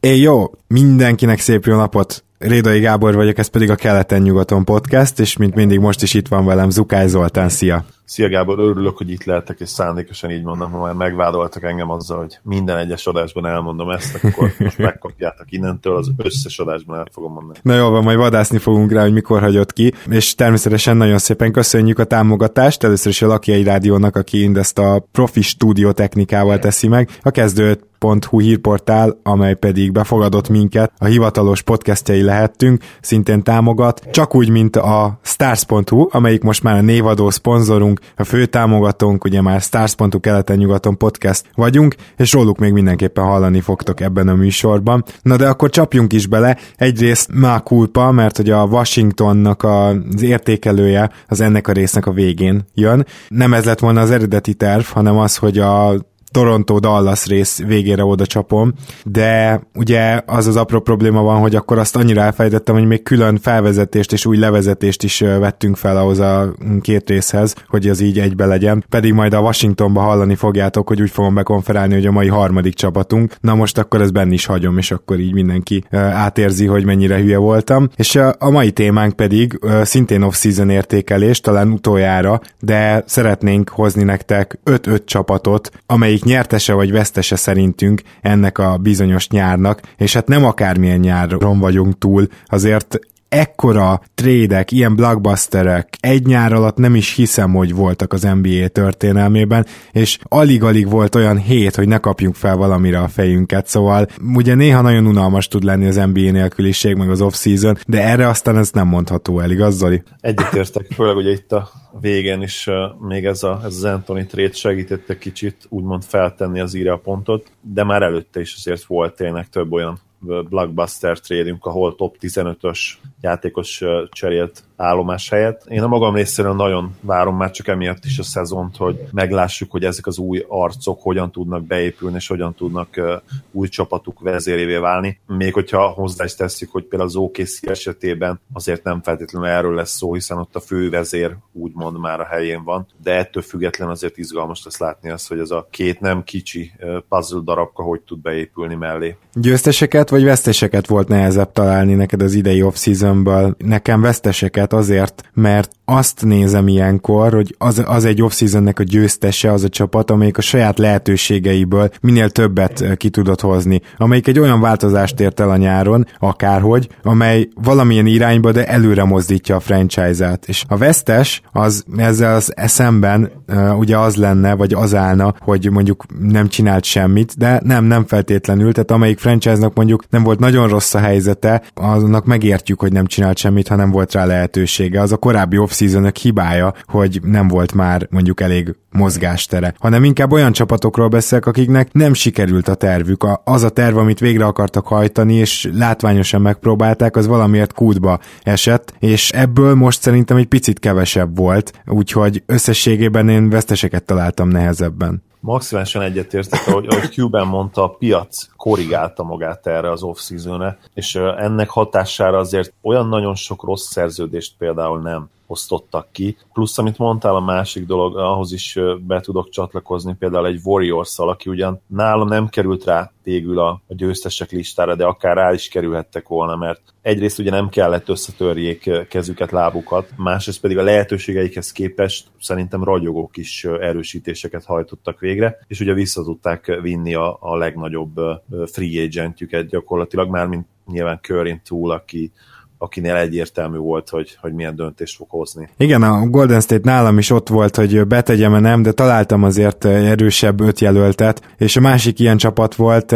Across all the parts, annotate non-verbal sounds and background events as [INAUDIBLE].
É, jó, mindenkinek szép jó napot! Rédai Gábor vagyok, ez pedig a Keleten-nyugaton podcast, és mint mindig most is itt van velem Zukály Zoltán, szia! Szia Gábor, örülök, hogy itt lehetek, és szándékosan így mondom, ha már megvádoltak engem azzal, hogy minden egyes adásban elmondom ezt, akkor most megkapjátok innentől, az összes adásban el fogom mondani. Na jó, van, majd vadászni fogunk rá, hogy mikor hagyott ki, és természetesen nagyon szépen köszönjük a támogatást, először is a Lakiai Rádiónak, aki ezt a profi stúdió technikával teszi meg, a kezdőt Hu hírportál, amely pedig befogadott minket, a hivatalos podcastjai lehettünk, szintén támogat, csak úgy, mint a Stars.hu, amelyik most már a névadó szponzorunk, a fő támogatónk, ugye már Stars.hu keleten-nyugaton podcast vagyunk, és róluk még mindenképpen hallani fogtok ebben a műsorban. Na de akkor csapjunk is bele, egyrészt má kulpa, mert hogy a Washingtonnak az értékelője az ennek a résznek a végén jön. Nem ez lett volna az eredeti terv, hanem az, hogy a Toronto-Dallas rész végére oda csapom, de ugye az az apró probléma van, hogy akkor azt annyira elfejtettem, hogy még külön felvezetést és új levezetést is vettünk fel ahhoz a két részhez, hogy az így egybe legyen, pedig majd a Washingtonba hallani fogjátok, hogy úgy fogom bekonferálni, hogy a mai harmadik csapatunk, na most akkor ezt benne is hagyom, és akkor így mindenki átérzi, hogy mennyire hülye voltam. És a mai témánk pedig szintén off-season értékelés, talán utoljára, de szeretnénk hozni nektek 5-5 csapatot, amelyik egyik nyertese vagy vesztese szerintünk ennek a bizonyos nyárnak, és hát nem akármilyen nyáron vagyunk túl, azért ekkora trédek, ilyen blockbusterek egy nyár alatt nem is hiszem, hogy voltak az NBA történelmében, és alig-alig volt olyan hét, hogy ne kapjunk fel valamire a fejünket, szóval ugye néha nagyon unalmas tud lenni az NBA nélküliség, meg az off-season, de erre aztán ez nem mondható el, igaz, Zoli? Egyetértek, főleg ugye itt a végén is uh, még ez, a, ez az Anthony trade segítette kicsit úgymond feltenni az írja a pontot, de már előtte is azért volt tényleg több olyan blockbuster tradünk, ahol top 15-ös játékos cserélt állomás helyett. Én a magam részéről nagyon várom már csak emiatt is a szezont, hogy meglássuk, hogy ezek az új arcok hogyan tudnak beépülni, és hogyan tudnak új csapatuk vezérévé válni. Még hogyha hozzá is tesszük, hogy például az OKC esetében azért nem feltétlenül erről lesz szó, hiszen ott a fő vezér úgymond már a helyén van, de ettől független azért izgalmas lesz látni azt, hogy ez a két nem kicsi puzzle darabka hogy tud beépülni mellé. Győzteseket vagy veszteseket volt nehezebb találni neked az idei off-seasonből? Nekem veszteseket azért, mert azt nézem ilyenkor, hogy az, az egy off-seasonnek a győztese az a csapat, amelyik a saját lehetőségeiből minél többet ki tudott hozni. Amelyik egy olyan változást ért el a nyáron, akárhogy, amely valamilyen irányba, de előre mozdítja a franchise-át. És a vesztes az ezzel az eszemben uh, ugye az lenne, vagy az állna, hogy mondjuk nem csinált semmit, de nem, nem feltétlenül, tehát amelyik franchise-nak mondjuk nem volt nagyon rossz a helyzete, annak megértjük, hogy nem csinált semmit, ha nem volt rá lehetősége. Az a korábbi off hibája, hogy nem volt már mondjuk elég mozgástere, hanem inkább olyan csapatokról beszélek, akiknek nem sikerült a tervük. A, az a terv, amit végre akartak hajtani, és látványosan megpróbálták, az valamiért kútba esett, és ebből most szerintem egy picit kevesebb volt, úgyhogy összességében én veszteseket találtam nehezebben. Maximálisan egyetértek, ahogy, ahogy Cuban mondta, a piac korrigálta magát erre az off-season és ennek hatására azért olyan nagyon sok rossz szerződést például nem osztottak ki. Plusz, amit mondtál, a másik dolog, ahhoz is be tudok csatlakozni, például egy warriors aki ugyan nála nem került rá végül a, a győztesek listára, de akár rá is kerülhettek volna, mert egyrészt ugye nem kellett összetörjék kezüket, lábukat, másrészt pedig a lehetőségeikhez képest szerintem ragyogó kis erősítéseket hajtottak végre, és ugye vissza tudták vinni a, a legnagyobb free agentjüket gyakorlatilag, már mint nyilván Curry túl, aki akinél egyértelmű volt, hogy, hogy milyen döntést fog hozni. Igen, a Golden State nálam is ott volt, hogy betegyem nem, de találtam azért erősebb öt jelöltet, és a másik ilyen csapat volt,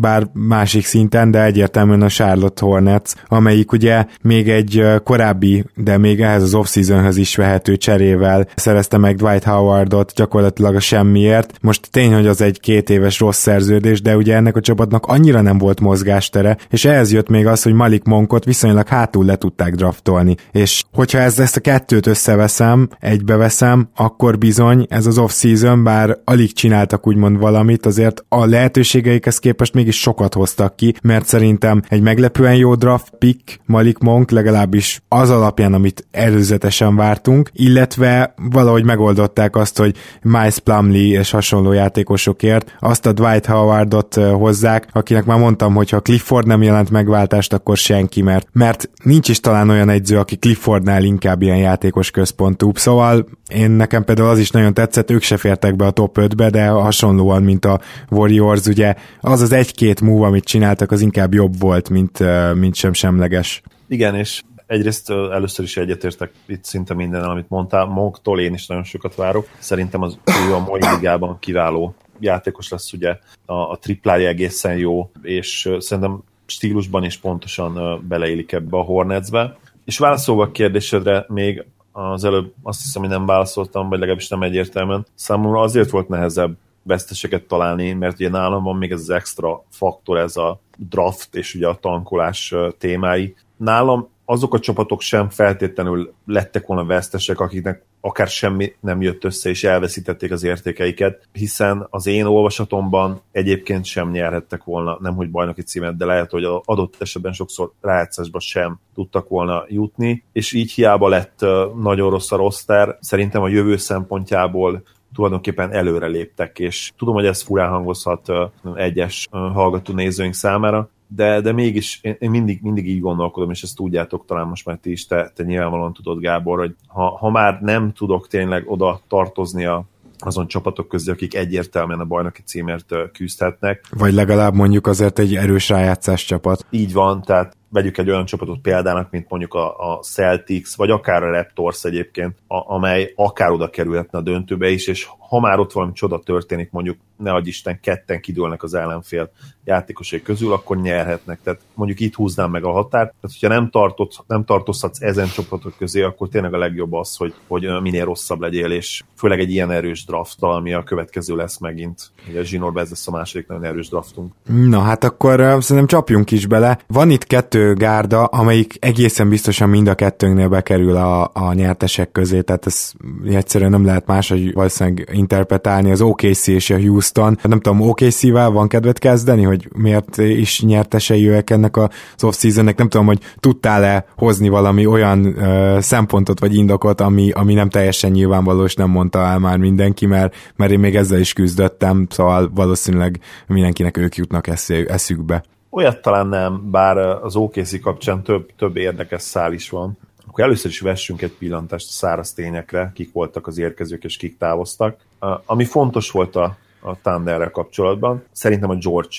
bár másik szinten, de egyértelműen a Charlotte Hornets, amelyik ugye még egy korábbi, de még ehhez az off-seasonhöz is vehető cserével szerezte meg Dwight Howardot gyakorlatilag a semmiért. Most tény, hogy az egy két éves rossz szerződés, de ugye ennek a csapatnak annyira nem volt mozgástere, és ehhez jött még az, hogy Malik Monkot viszonylag hátul le tudták draftolni. És hogyha ez, ezt a kettőt összeveszem, egybeveszem, akkor bizony ez az off-season, bár alig csináltak úgymond valamit, azért a lehetőségeikhez képest mégis sokat hoztak ki, mert szerintem egy meglepően jó draft pick Malik Monk legalábbis az alapján, amit előzetesen vártunk, illetve valahogy megoldották azt, hogy Miles Plumlee és hasonló játékosokért azt a Dwight Howardot hozzák, akinek már mondtam, hogy ha Clifford nem jelent megváltást, akkor senki, mert, mert nincs is talán olyan egyző, aki Cliffordnál inkább ilyen játékos központú. Szóval én nekem például az is nagyon tetszett, ők se fértek be a top 5-be, de hasonlóan, mint a Warriors, ugye az az egy-két move, amit csináltak, az inkább jobb volt, mint, mint sem semleges. Igen, és egyrészt először is egyetértek itt szinte minden, amit mondtál. Monktól én is nagyon sokat várok. Szerintem az ő a mai ligában kiváló játékos lesz, ugye a, a triplája egészen jó, és szerintem stílusban is pontosan beleélik ebbe a Hornetsbe. És válaszolva a kérdésedre még az előbb azt hiszem, hogy nem válaszoltam, vagy legalábbis nem egyértelműen. Számomra azért volt nehezebb veszteseket találni, mert ugye nálam van még ez az extra faktor, ez a draft és ugye a tankolás témái. Nálam azok a csapatok sem feltétlenül lettek volna vesztesek, akiknek akár semmi nem jött össze, és elveszítették az értékeiket, hiszen az én olvasatomban egyébként sem nyerhettek volna, nem hogy bajnoki címet, de lehet, hogy adott esetben sokszor rájátszásba sem tudtak volna jutni, és így hiába lett nagyon rossz a roster, szerintem a jövő szempontjából tulajdonképpen előre léptek, és tudom, hogy ez furán hangozhat egyes hallgató nézőink számára, de, de mégis én, én mindig, mindig így gondolkodom, és ezt tudjátok talán most már ti is, te, te nyilvánvalóan tudod, Gábor, hogy ha, ha már nem tudok tényleg oda tartozni a, azon csapatok közé, akik egyértelműen a bajnoki címért küzdhetnek. Vagy legalább mondjuk azért egy erős rájátszás csapat. Így van, tehát vegyük egy olyan csapatot példának, mint mondjuk a, a Celtics, vagy akár a Raptors egyébként, a, amely akár oda kerülhetne a döntőbe is, és ha már ott valami csoda történik, mondjuk ne adj Isten, ketten kidőlnek az ellenfél játékosai közül, akkor nyerhetnek. Tehát mondjuk itt húznám meg a határt. Tehát, hogyha nem, tartott, nem tartozhatsz ezen csapatok közé, akkor tényleg a legjobb az, hogy, hogy minél rosszabb legyél, és főleg egy ilyen erős draft, ami a következő lesz megint. Ugye a Zsinórba ez lesz a második nagyon erős draftunk. Na hát akkor szerintem csapjunk is bele. Van itt kettő gárda, amelyik egészen biztosan mind a kettőnknél bekerül a, a nyertesek közé, tehát ez egyszerűen nem lehet máshogy valószínűleg interpretálni az OKC és a Houston. Nem tudom, OKC-vel van kedvet kezdeni, hogy miért is nyertesei jöjjek ennek az off-seasonnek. Nem tudom, hogy tudtál-e hozni valami olyan uh, szempontot vagy indokot, ami, ami nem teljesen nyilvánvaló, és nem mondta el már mindenki, mert, mert én még ezzel is küzdöttem, szóval valószínűleg mindenkinek ők jutnak eszükbe. Olyat talán nem, bár az OKC kapcsán több, több érdekes szál is van. Akkor először is vessünk egy pillantást a száraz tényekre, kik voltak az érkezők és kik távoztak. Ami fontos volt a, a Thunderrel kapcsolatban, szerintem a George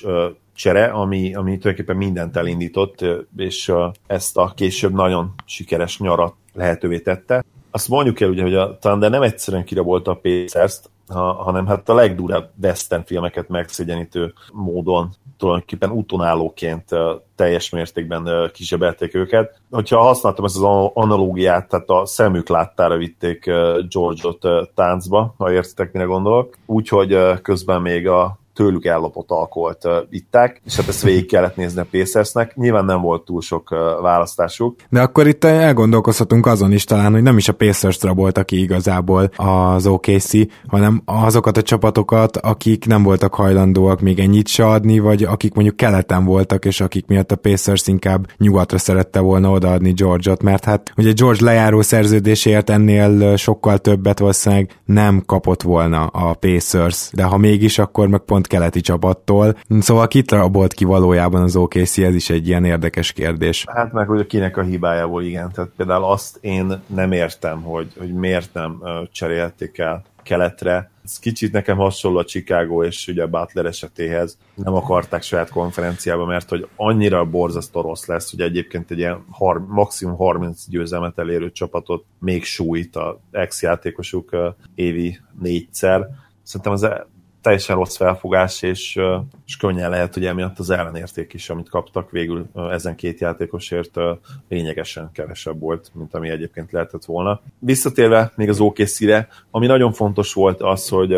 csere, ami, ami tulajdonképpen mindent elindított, és ezt a később nagyon sikeres nyarat lehetővé tette. Azt mondjuk el ugye, hogy a Thunder nem egyszerűen kirabolta a Pacers-t, ha, hanem hát a legdurább western filmeket megszégyenítő módon tulajdonképpen utonállóként teljes mértékben kizsebelték őket. Hogyha használtam ezt az analógiát, tehát a szemük láttára vitték George-ot táncba, ha értitek, mire gondolok. Úgyhogy közben még a tőlük ellopott alkoholt uh, itták, és hát ezt végig kellett nézni a Pacersnek. Nyilván nem volt túl sok választásuk. De akkor itt elgondolkozhatunk azon is talán, hogy nem is a Pacers raboltak ki igazából az OKC, hanem azokat a csapatokat, akik nem voltak hajlandóak még ennyit se adni, vagy akik mondjuk keleten voltak, és akik miatt a Pacers inkább nyugatra szerette volna odaadni George-ot, mert hát ugye George lejáró szerződésért ennél sokkal többet valószínűleg nem kapott volna a Pacers, de ha mégis, akkor meg pont keleti csapattól. Szóval kit rabolt ki valójában az OKC, ez is egy ilyen érdekes kérdés. Hát meg, hogy kinek a hibájából, igen. Tehát például azt én nem értem, hogy, hogy miért nem cserélték el keletre. Ez kicsit nekem hasonló a Chicago és ugye Butler esetéhez. Nem akarták saját konferenciába, mert hogy annyira borzasztó rossz lesz, hogy egyébként egy ilyen har- maximum 30 győzelmet elérő csapatot még sújt a ex-játékosuk évi négyszer. Szerintem az teljesen rossz felfogás, és, és könnyen lehet, hogy emiatt az ellenérték is, amit kaptak végül ezen két játékosért lényegesen kevesebb volt, mint ami egyébként lehetett volna. Visszatérve még az OKC-re, ami nagyon fontos volt az, hogy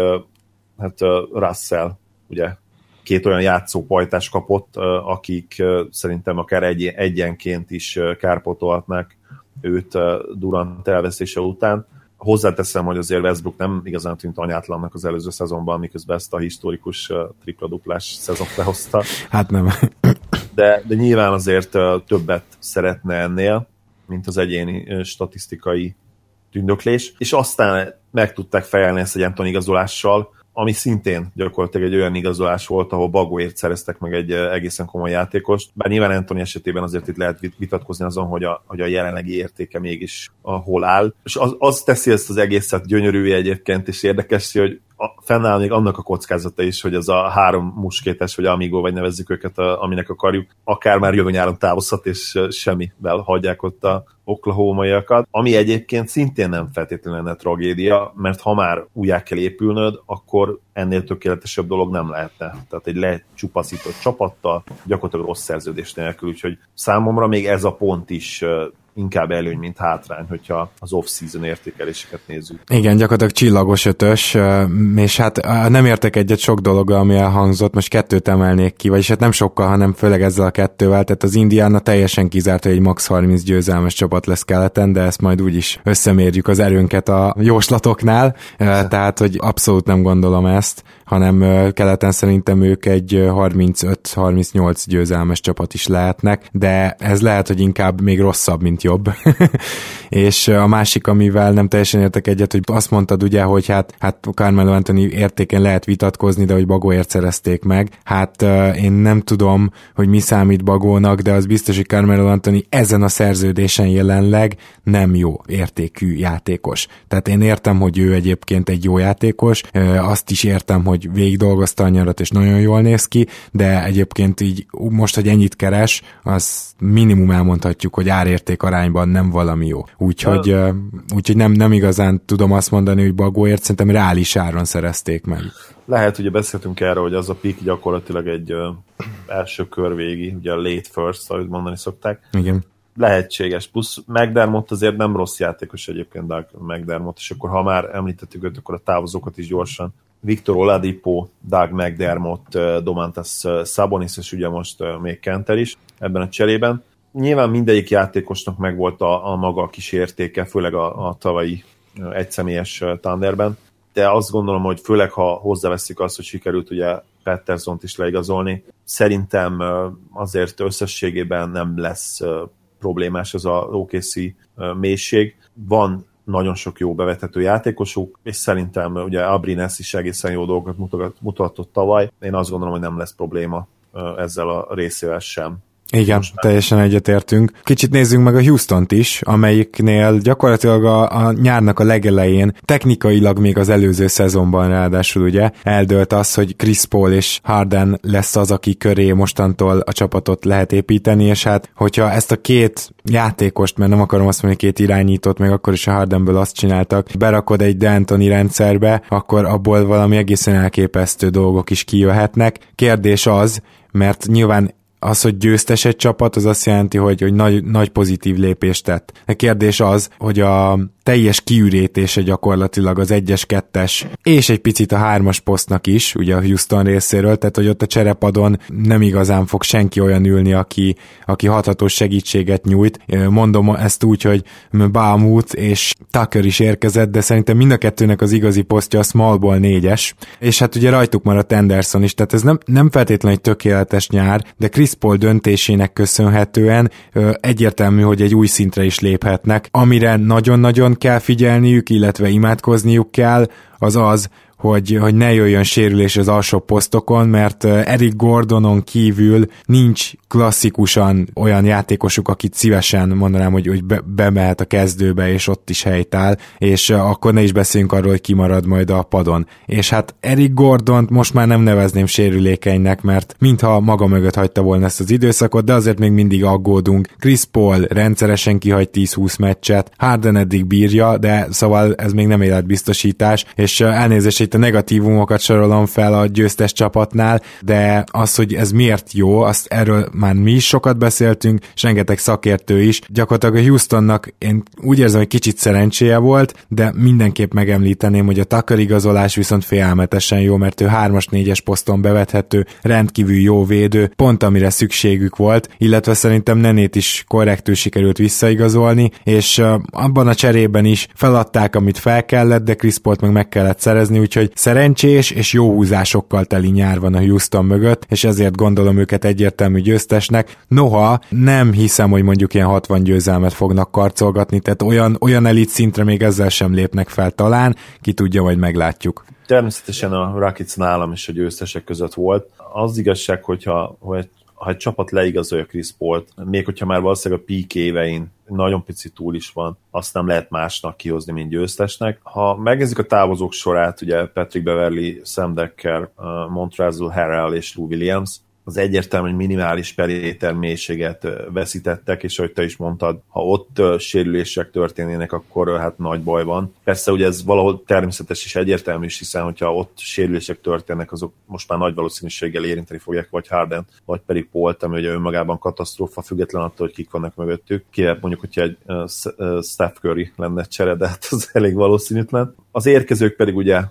hát Russell ugye két olyan játszópajtás kapott, akik szerintem akár egy, egyenként is kárpotolhatnák őt Durant elvesztése után. Hozzáteszem, hogy azért Westbrook nem igazán tűnt anyátlannak az előző szezonban, miközben ezt a historikus tripla-duplás szezont lehozta. Hát nem. [COUGHS] De, de nyilván azért többet szeretne ennél, mint az egyéni statisztikai tündöklés, és aztán meg tudták fejelni ezt egy Anton igazolással, ami szintén gyakorlatilag egy olyan igazolás volt, ahol Bagóért szereztek meg egy egészen komoly játékost, bár nyilván Anthony esetében azért itt lehet vitatkozni azon, hogy a, hogy a jelenlegi értéke mégis hol áll. És az, az teszi ezt az egészet gyönyörű egyébként, és érdekes, hogy fennáll még annak a kockázata is, hogy ez a három muskétes, vagy amigo, vagy nevezzük őket, a, aminek akarjuk, akár már jövő nyáron távozhat, és semmivel hagyják ott a oklahomaiakat, ami egyébként szintén nem feltétlenül lenne tragédia, mert ha már újjá kell épülnöd, akkor ennél tökéletesebb dolog nem lehetne. Tehát egy lecsupaszított csapattal, gyakorlatilag rossz szerződés nélkül, úgyhogy számomra még ez a pont is inkább előny, mint hátrány, hogyha az off-season értékeléseket nézzük. Igen, gyakorlatilag csillagos ötös, és hát nem értek egyet sok dologgal, ami elhangzott, most kettőt emelnék ki, vagyis hát nem sokkal, hanem főleg ezzel a kettővel, tehát az Indiana teljesen kizárt, hogy egy max 30 győzelmes csapat lesz keleten, de ezt majd úgyis összemérjük az erőnket a jóslatoknál, tehát hogy abszolút nem gondolom ezt, hanem keleten szerintem ők egy 35-38 győzelmes csapat is lehetnek, de ez lehet, hogy inkább még rosszabb, mint jobb. [LAUGHS] és a másik, amivel nem teljesen értek egyet, hogy azt mondtad ugye, hogy hát, hát Carmelo Anthony értéken lehet vitatkozni, de hogy Bagóért szerezték meg. Hát én nem tudom, hogy mi számít Bagónak, de az biztos, hogy Carmelo Anthony ezen a szerződésen jelenleg nem jó értékű játékos. Tehát én értem, hogy ő egyébként egy jó játékos, azt is értem, hogy végig dolgozta a nyarat, és nagyon jól néz ki, de egyébként így most, hogy ennyit keres, az minimum elmondhatjuk, hogy árérték arányban nem valami jó. Úgyhogy, uh, úgyhogy nem, nem igazán tudom azt mondani, hogy Bagóért szerintem reális áron szerezték meg. Lehet, ugye beszéltünk erről, hogy az a pick gyakorlatilag egy uh, első kör végi, ugye a late first, ahogy mondani szokták. Igen lehetséges. Plusz McDermott azért nem rossz játékos egyébként, Doug McDermott, és akkor ha már említettük őt, akkor a távozókat is gyorsan. Victor Oladipo, Doug McDermott, Domantas Sabonis, és ugye most még Kenter is ebben a cserében. Nyilván mindegyik játékosnak megvolt a, a maga kis értéke, főleg a, a tavalyi egyszemélyes Thunderben, de azt gondolom, hogy főleg ha hozzáveszik azt, hogy sikerült ugye patterson is leigazolni, szerintem azért összességében nem lesz problémás ez a OKC mélység. Van nagyon sok jó bevethető játékosuk, és szerintem ugye Abrines is egészen jó dolgokat mutatott tavaly. Én azt gondolom, hogy nem lesz probléma ezzel a részével sem. Igen, Most teljesen egyetértünk. Kicsit nézzünk meg a Houston-t is, amelyiknél gyakorlatilag a, a nyárnak a legelején, technikailag még az előző szezonban ráadásul ugye, eldőlt az, hogy Chris Paul és Harden lesz az, aki köré mostantól a csapatot lehet építeni, és hát hogyha ezt a két játékost, mert nem akarom azt mondani, két irányítót, meg akkor is a Hardenből azt csináltak, berakod egy D'Antoni rendszerbe, akkor abból valami egészen elképesztő dolgok is kijöhetnek. Kérdés az, mert nyilván az, hogy győztes egy csapat, az azt jelenti, hogy, hogy nagy, nagy pozitív lépést tett. A kérdés az, hogy a teljes kiürétése gyakorlatilag az egyes, kettes és egy picit a hármas posztnak is, ugye a Houston részéről, tehát hogy ott a cserepadon nem igazán fog senki olyan ülni, aki, aki hathatós segítséget nyújt. Mondom ezt úgy, hogy Baumut és Tucker is érkezett, de szerintem mind a kettőnek az igazi posztja a smallból négyes, és hát ugye rajtuk maradt Anderson is, tehát ez nem, nem feltétlenül egy tökéletes nyár, de Chris Paul döntésének köszönhetően egyértelmű, hogy egy új szintre is léphetnek, amire nagyon-nagyon kell figyelniük, illetve imádkozniuk kell, az az, hogy, hogy ne jöjjön sérülés az alsó posztokon, mert Eric Gordonon kívül nincs klasszikusan olyan játékosuk, akit szívesen mondanám, hogy, hogy be, bemehet a kezdőbe, és ott is helytáll, és akkor ne is beszéljünk arról, hogy kimarad majd a padon. És hát Eric Gordont most már nem nevezném sérülékenynek, mert mintha maga mögött hagyta volna ezt az időszakot, de azért még mindig aggódunk. Chris Paul rendszeresen kihagy 10-20 meccset, Harden eddig bírja, de szóval ez még nem életbiztosítás, és elnézést itt a negatívumokat sorolom fel a győztes csapatnál, de az, hogy ez miért jó, azt erről már mi is sokat beszéltünk, és rengeteg szakértő is. Gyakorlatilag a Houstonnak én úgy érzem, hogy kicsit szerencséje volt, de mindenképp megemlíteném, hogy a Tucker igazolás viszont félelmetesen jó, mert ő 3-as, 4-es poszton bevethető, rendkívül jó védő, pont amire szükségük volt, illetve szerintem Nenét is korrektül sikerült visszaigazolni, és abban a cserében is feladták, amit fel kellett, de Chris Paul-t meg meg kellett szerezni, úgyhogy szerencsés és jó húzásokkal teli nyár van a Houston mögött, és ezért gondolom őket egyértelmű győztesnek. Noha nem hiszem, hogy mondjuk ilyen 60 győzelmet fognak karcolgatni, tehát olyan, olyan elit szintre még ezzel sem lépnek fel talán, ki tudja, majd meglátjuk. Természetesen a Rakic nálam is a győztesek között volt. Az igazság, hogyha hogy ha egy csapat leigazolja Chris Paul-t, még hogyha már valószínűleg a peak évein nagyon pici túl is van, azt nem lehet másnak kihozni, mint győztesnek. Ha megnézzük a távozók sorát, ugye Patrick Beverly, Sam Decker, Montrezl Harrell és Lou Williams, az egyértelmű, minimális peréter mélységet veszítettek, és ahogy te is mondtad, ha ott sérülések történnének, akkor hát nagy baj van. Persze ugye ez valahol természetes és egyértelmű is, hiszen hogyha ott sérülések történnek, azok most már nagy valószínűséggel érinteni fogják vagy Harden, vagy pedig Polt, ami ugye önmagában katasztrófa, független attól, hogy kik vannak mögöttük. Ki mondjuk, hogyha egy Steph Curry lenne csere, de hát az elég valószínűtlen. Az érkezők pedig ugye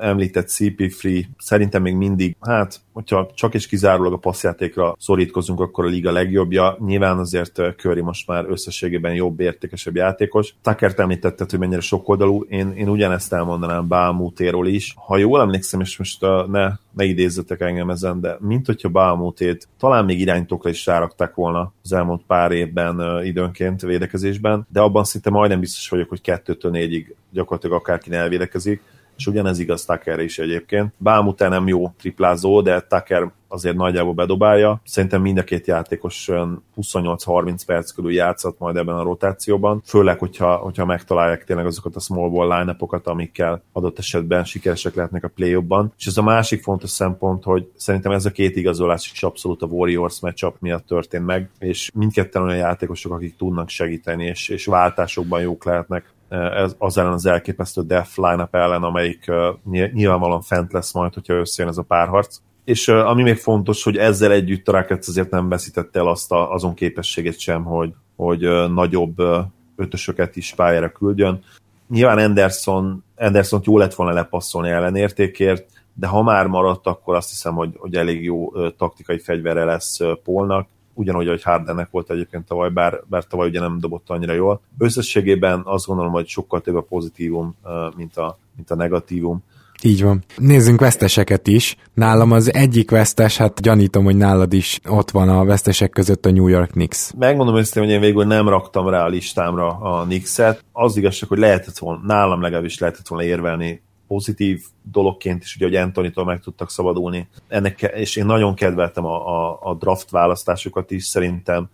említett CP3 szerintem még mindig, hát, hogyha csak és kizárólag a passzjátékra szorítkozunk, akkor a liga legjobbja. Nyilván azért Curry most már összességében jobb, értékesebb játékos. Tucker említetted, hogy mennyire sokoldalú. Én, én ugyanezt elmondanám Bálmútéról is. Ha jól emlékszem, és most ne, ne idézzetek engem ezen, de mint hogyha Bálmútét talán még iránytokra is rárakták volna az elmúlt pár évben időnként védekezésben, de abban szinte majdnem biztos vagyok, hogy kettőtől négyig gyakorlatilag akárki elvédekezik és ugyanez igaz Tucker is egyébként. Bámután nem jó triplázó, de Tucker azért nagyjából bedobálja. Szerintem mind a két játékos 28-30 perc körül játszott majd ebben a rotációban, főleg, hogyha, hogyha megtalálják tényleg azokat a small ball line amikkel adott esetben sikeresek lehetnek a play ban És ez a másik fontos szempont, hogy szerintem ez a két igazolás is abszolút a Warriors matchup miatt történt meg, és mindketten olyan játékosok, akik tudnak segíteni, és, és váltásokban jók lehetnek az ellen az elképesztő Death line ellen, amelyik nyilvánvalóan fent lesz majd, hogyha összejön ez a párharc. És ami még fontos, hogy ezzel együtt a Rockets azért nem veszítette el azt a, azon képességét sem, hogy, hogy nagyobb ötösöket is pályára küldjön. Nyilván Anderson, Anderson jó lett volna lepasszolni ellenértékért, de ha már maradt, akkor azt hiszem, hogy, hogy elég jó taktikai fegyvere lesz Polnak ugyanúgy, hogy Hardennek volt egyébként tavaly, bár, bár tavaly ugye nem dobott annyira jól. Összességében azt gondolom, hogy sokkal több a pozitívum, mint a, mint a negatívum. Így van. Nézzünk veszteseket is. Nálam az egyik vesztes, hát gyanítom, hogy nálad is ott van a vesztesek között a New York Knicks. Megmondom őszintén, hogy én végül nem raktam rá a listámra a Knicks-et. Az igazság, hogy lehetett volna, nálam legalábbis lehetett volna érvelni pozitív dologként is, ugye, hogy Antonitól meg tudtak szabadulni. Ennek, és én nagyon kedveltem a, a, a draft választásokat is, szerintem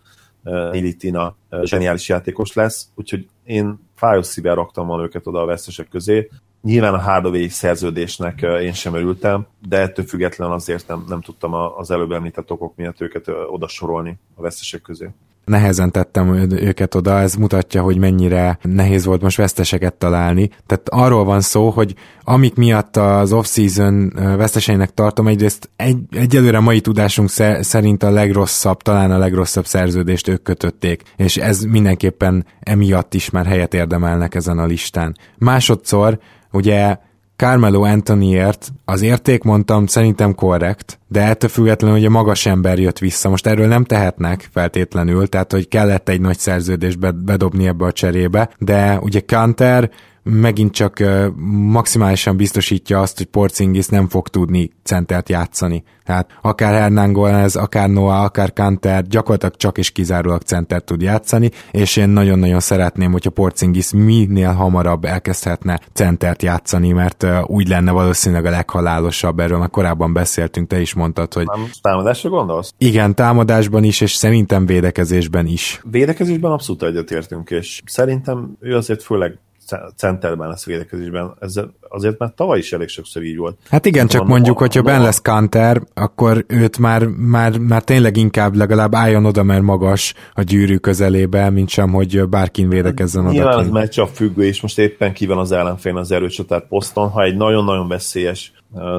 uh, Ilitina uh, zseniális játékos lesz, úgyhogy én fájos szívvel raktam volna őket oda a vesztesek közé. Nyilván a Hardaway szerződésnek uh, én sem örültem, de ettől független azért nem, nem tudtam az előbb említett okok miatt őket oda sorolni a vesztesek közé nehezen tettem őket oda, ez mutatja, hogy mennyire nehéz volt most veszteseket találni. Tehát arról van szó, hogy amik miatt az off-season veszteseinek tartom, egyrészt egy, egyelőre mai tudásunk szerint a legrosszabb, talán a legrosszabb szerződést ők kötötték, és ez mindenképpen emiatt is már helyet érdemelnek ezen a listán. Másodszor, ugye Carmelo Anthonyért az érték mondtam szerintem korrekt, de ettől függetlenül hogy a magas ember jött vissza. Most erről nem tehetnek feltétlenül, tehát hogy kellett egy nagy szerződést bedobni ebbe a cserébe, de ugye Kanter megint csak maximálisan biztosítja azt, hogy Porzingis nem fog tudni centert játszani. Tehát akár Hernán Gomez, akár Noah, akár Kanter gyakorlatilag csak és kizárólag centert tud játszani, és én nagyon-nagyon szeretném, hogyha Porzingis minél hamarabb elkezdhetne centert játszani, mert úgy lenne valószínűleg a leghalálosabb, erről már korábban beszéltünk, te is mondtad, hogy... Nem, támadásra gondolsz? Igen, támadásban is, és szerintem védekezésben is. Védekezésben abszolút egyetértünk, és szerintem ő azért főleg centerben lesz védekezésben. Ez azért már tavaly is elég sokszor így volt. Hát igen, csak mondjuk, hogyha ben lesz Kanter, akkor őt már, már, már tényleg inkább legalább álljon oda, mert magas a gyűrű közelébe, mint sem, hogy bárkin védekezzen oda. Nyilván ez meccs függő, és most éppen ki van az ellenfél az erőcsatát poszton. Ha egy nagyon-nagyon veszélyes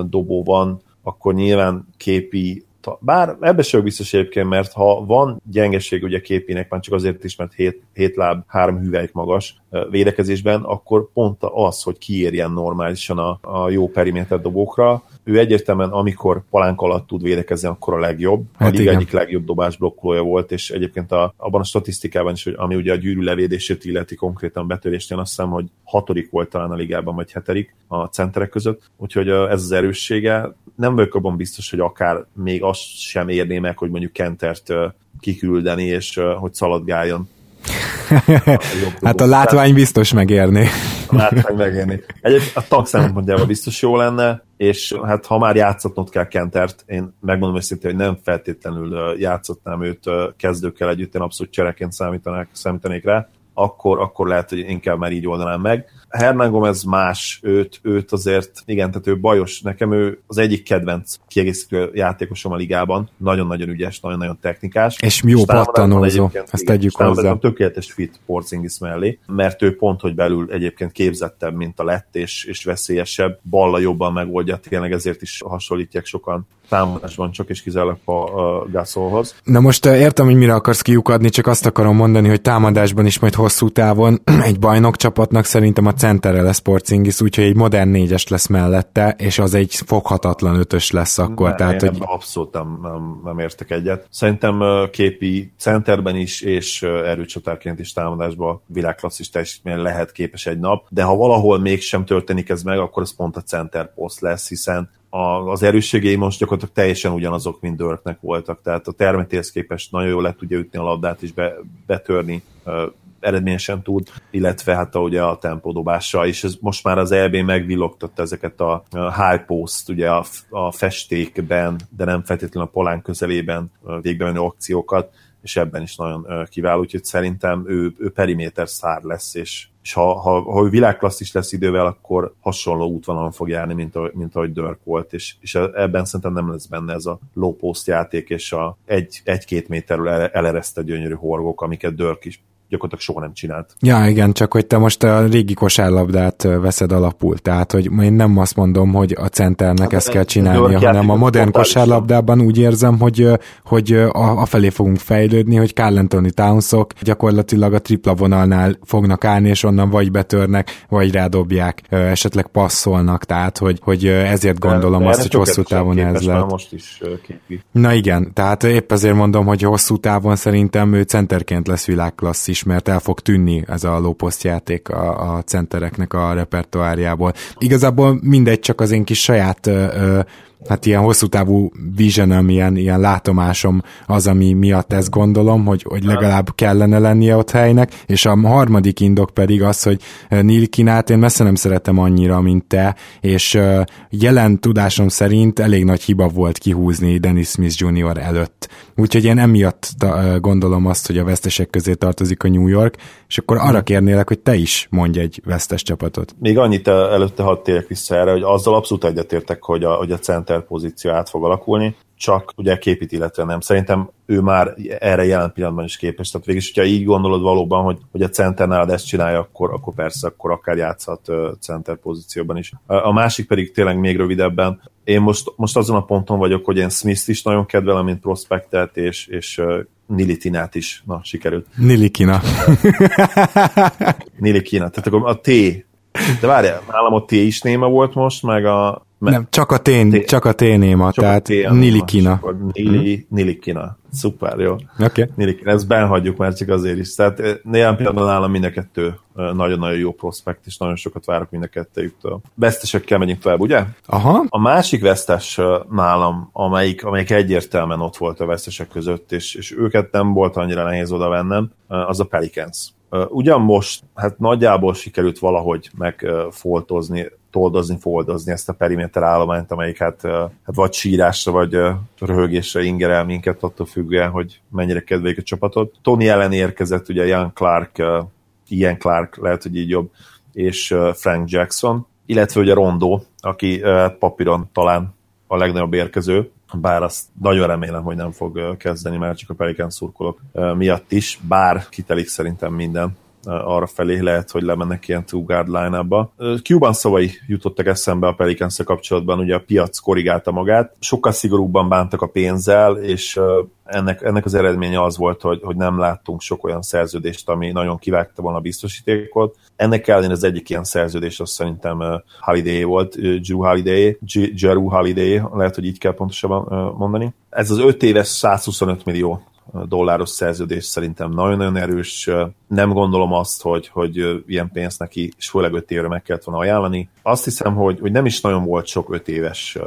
dobó van, akkor nyilván képi bár ebbe sem biztos egyébként, mert ha van gyengeség ugye képének, már csak azért is, mert 7, 7 láb, 3 hüvelyk magas védekezésben, akkor pont az, hogy kiérjen normálisan a, a jó periméter dobókra, ő egyértelműen, amikor palánk alatt tud védekezni, akkor a legjobb. Hát a liga egyik legjobb dobás blokkolója volt, és egyébként a, abban a statisztikában is, hogy ami ugye a gyűrű levédését illeti konkrétan betörésnél, azt hiszem, hogy hatodik volt talán a ligában, vagy hetedik a centerek között, úgyhogy ez az erőssége. Nem vagyok abban biztos, hogy akár még azt sem érné meg, hogy mondjuk Kentert kiküldeni, és hogy szaladgáljon [LAUGHS] hát a látvány biztos megérni. A látvány megérni. Egyébként a tag szempontjából biztos jó lenne, és hát ha már játszatnod kell Kentert, én megmondom őszintén, hogy nem feltétlenül játszottam őt kezdőkkel együtt, én abszolút csereként számítanék rá, akkor, akkor lehet, hogy inkább már így oldanám meg. Hernán Gomez más, őt, őt azért, igen, tehát ő bajos. Nekem ő az egyik kedvenc kiegészítő játékosom a ligában. Nagyon-nagyon ügyes, nagyon-nagyon technikás. És jó pattanózó, ezt tegyük hozzá. Tökéletes fit Porzingis mellé, mert ő pont, hogy belül egyébként képzettebb, mint a lett, és, és veszélyesebb, balla jobban megoldja, tényleg ezért is hasonlítják sokan támadásban csak is kizárólag a, a Gasolhoz. Na most értem, hogy mire akarsz kiukadni, csak azt akarom mondani, hogy támadásban is majd hosszú távon [CLEARS THROAT] egy bajnok csapatnak szerintem a centere lesz Porzingis, úgyhogy egy modern négyes lesz mellette, és az egy foghatatlan ötös lesz akkor. Ne, tehát, hogy... abszolút nem, nem, nem értek egyet. Szerintem képi centerben is, és erőcsatárként is támadásban világklasszis teljesítmény lehet képes egy nap, de ha valahol mégsem történik ez meg, akkor ez pont a center poszt lesz, hiszen az erősségei most gyakorlatilag teljesen ugyanazok, mint Dörknek voltak, tehát a termetéhez képest nagyon jól le tudja ütni a labdát és be, betörni eredményesen tud, illetve hát ugye a tempódobása, és ez most már az EB megvillogtatta ezeket a high post, ugye a, a festékben, de nem feltétlenül a polán közelében végbe menő akciókat, és ebben is nagyon kiváló, úgyhogy szerintem ő, ő periméter szár lesz, és, és ha, ha, ha ő világklasszis lesz idővel, akkor hasonló útvonalon fog járni, mint, a, mint ahogy Dirk volt, és, és ebben szerintem nem lesz benne ez a low post játék, és a egy, egy-két méterről eleresztett gyönyörű horgok, amiket Dirk is gyakorlatilag soha nem csinált. Ja, igen, csak hogy te most a régi kosárlabdát veszed alapul, tehát hogy én nem azt mondom, hogy a centernek hát, ezt kell csinálnia, hanem a modern kosárlabdában úgy érzem, hogy, hogy a, a felé fogunk fejlődni, hogy Carl Anthony Townsok gyakorlatilag a tripla vonalnál fognak állni, és onnan vagy betörnek, vagy rádobják, esetleg passzolnak, tehát hogy, hogy ezért gondolom de, azt, hogy hosszú távon ez lehet. Most is képi. Na igen, tehát épp ezért mondom, hogy hosszú távon szerintem ő centerként lesz világklasszis is, mert el fog tűnni ez a lóposzt játék a, a centereknek a repertoárjából. Igazából mindegy, csak az én kis saját ö, hát ilyen hosszú távú visionem, ilyen, ilyen látomásom az, ami miatt ezt gondolom, hogy, hogy legalább kellene lennie ott helynek, és a harmadik indok pedig az, hogy Nilkinát én messze nem szeretem annyira, mint te, és jelen tudásom szerint elég nagy hiba volt kihúzni Dennis Smith Jr. előtt. Úgyhogy én emiatt gondolom azt, hogy a vesztesek közé tartozik a New York, és akkor arra hmm. kérnélek, hogy te is mondj egy vesztes csapatot. Még annyit előtte hadd térjek vissza erre, hogy azzal abszolút egyetértek, hogy a, hogy a center pozíció át fog alakulni, csak ugye képít, illetve nem. Szerintem ő már erre jelen pillanatban is képes. Tehát végig, hogyha így gondolod valóban, hogy, hogy a center nálad ezt csinálja, akkor, akkor persze, akkor akár játszhat center pozícióban is. A másik pedig tényleg még rövidebben. Én most, most azon a ponton vagyok, hogy én Smith-t is nagyon kedvelem, mint prospektet, és, és Nilitinát is. Na, sikerült. Nilikina. [LAUGHS] Nilikina. Tehát akkor a T. De várjál, nálam a T is néma volt most, meg a, nem, csak a tén, té- csak a ténéma, csak tehát a Nilikina. Nili, hmm. Nilikina. Szuper, jó. Okay. Nilikina, ezt benhagyjuk már csak azért is. Tehát néhány pillanatban nálam mind a kettő nagyon-nagyon jó prospekt, és nagyon sokat várok mind a kettőjüktől. Vesztesekkel megyünk tovább, ugye? Aha. A másik vesztes nálam, amelyik, amelyik egyértelműen ott volt a vesztesek között, és, és őket nem volt annyira nehéz oda vennem, az a Pelicans. Ugyan most, hát nagyjából sikerült valahogy megfoltozni toldozni, foldozni ezt a periméter állományt, amelyik hát, hát vagy sírásra, vagy röhögésre ingerel minket, attól függően, hogy mennyire kedveljük a csapatot. Tony ellen érkezett, ugye Ian Clark, Ian Clark, lehet, hogy így jobb, és Frank Jackson, illetve ugye Rondo, aki papíron talán a legnagyobb érkező, bár azt nagyon remélem, hogy nem fog kezdeni, már csak a Pelicans szurkolók miatt is, bár kitelik szerintem minden arra felé lehet, hogy lemennek ilyen two guard line-ba. Cuban szavai jutottak eszembe a pelicans kapcsolatban, ugye a piac korrigálta magát, sokkal szigorúbban bántak a pénzzel, és ennek, ennek az eredménye az volt, hogy, hogy nem láttunk sok olyan szerződést, ami nagyon kivágta volna a biztosítékot. Ennek ellenére az egyik ilyen szerződés az szerintem Holiday volt, Drew Holiday, Jeru Holiday, lehet, hogy így kell pontosabban mondani. Ez az 5 éves 125 millió dolláros szerződés szerintem nagyon-nagyon erős. Nem gondolom azt, hogy, hogy ilyen pénzt neki, és főleg 5 évre meg kellett volna ajánlani. Azt hiszem, hogy, hogy nem is nagyon volt sok 5 éves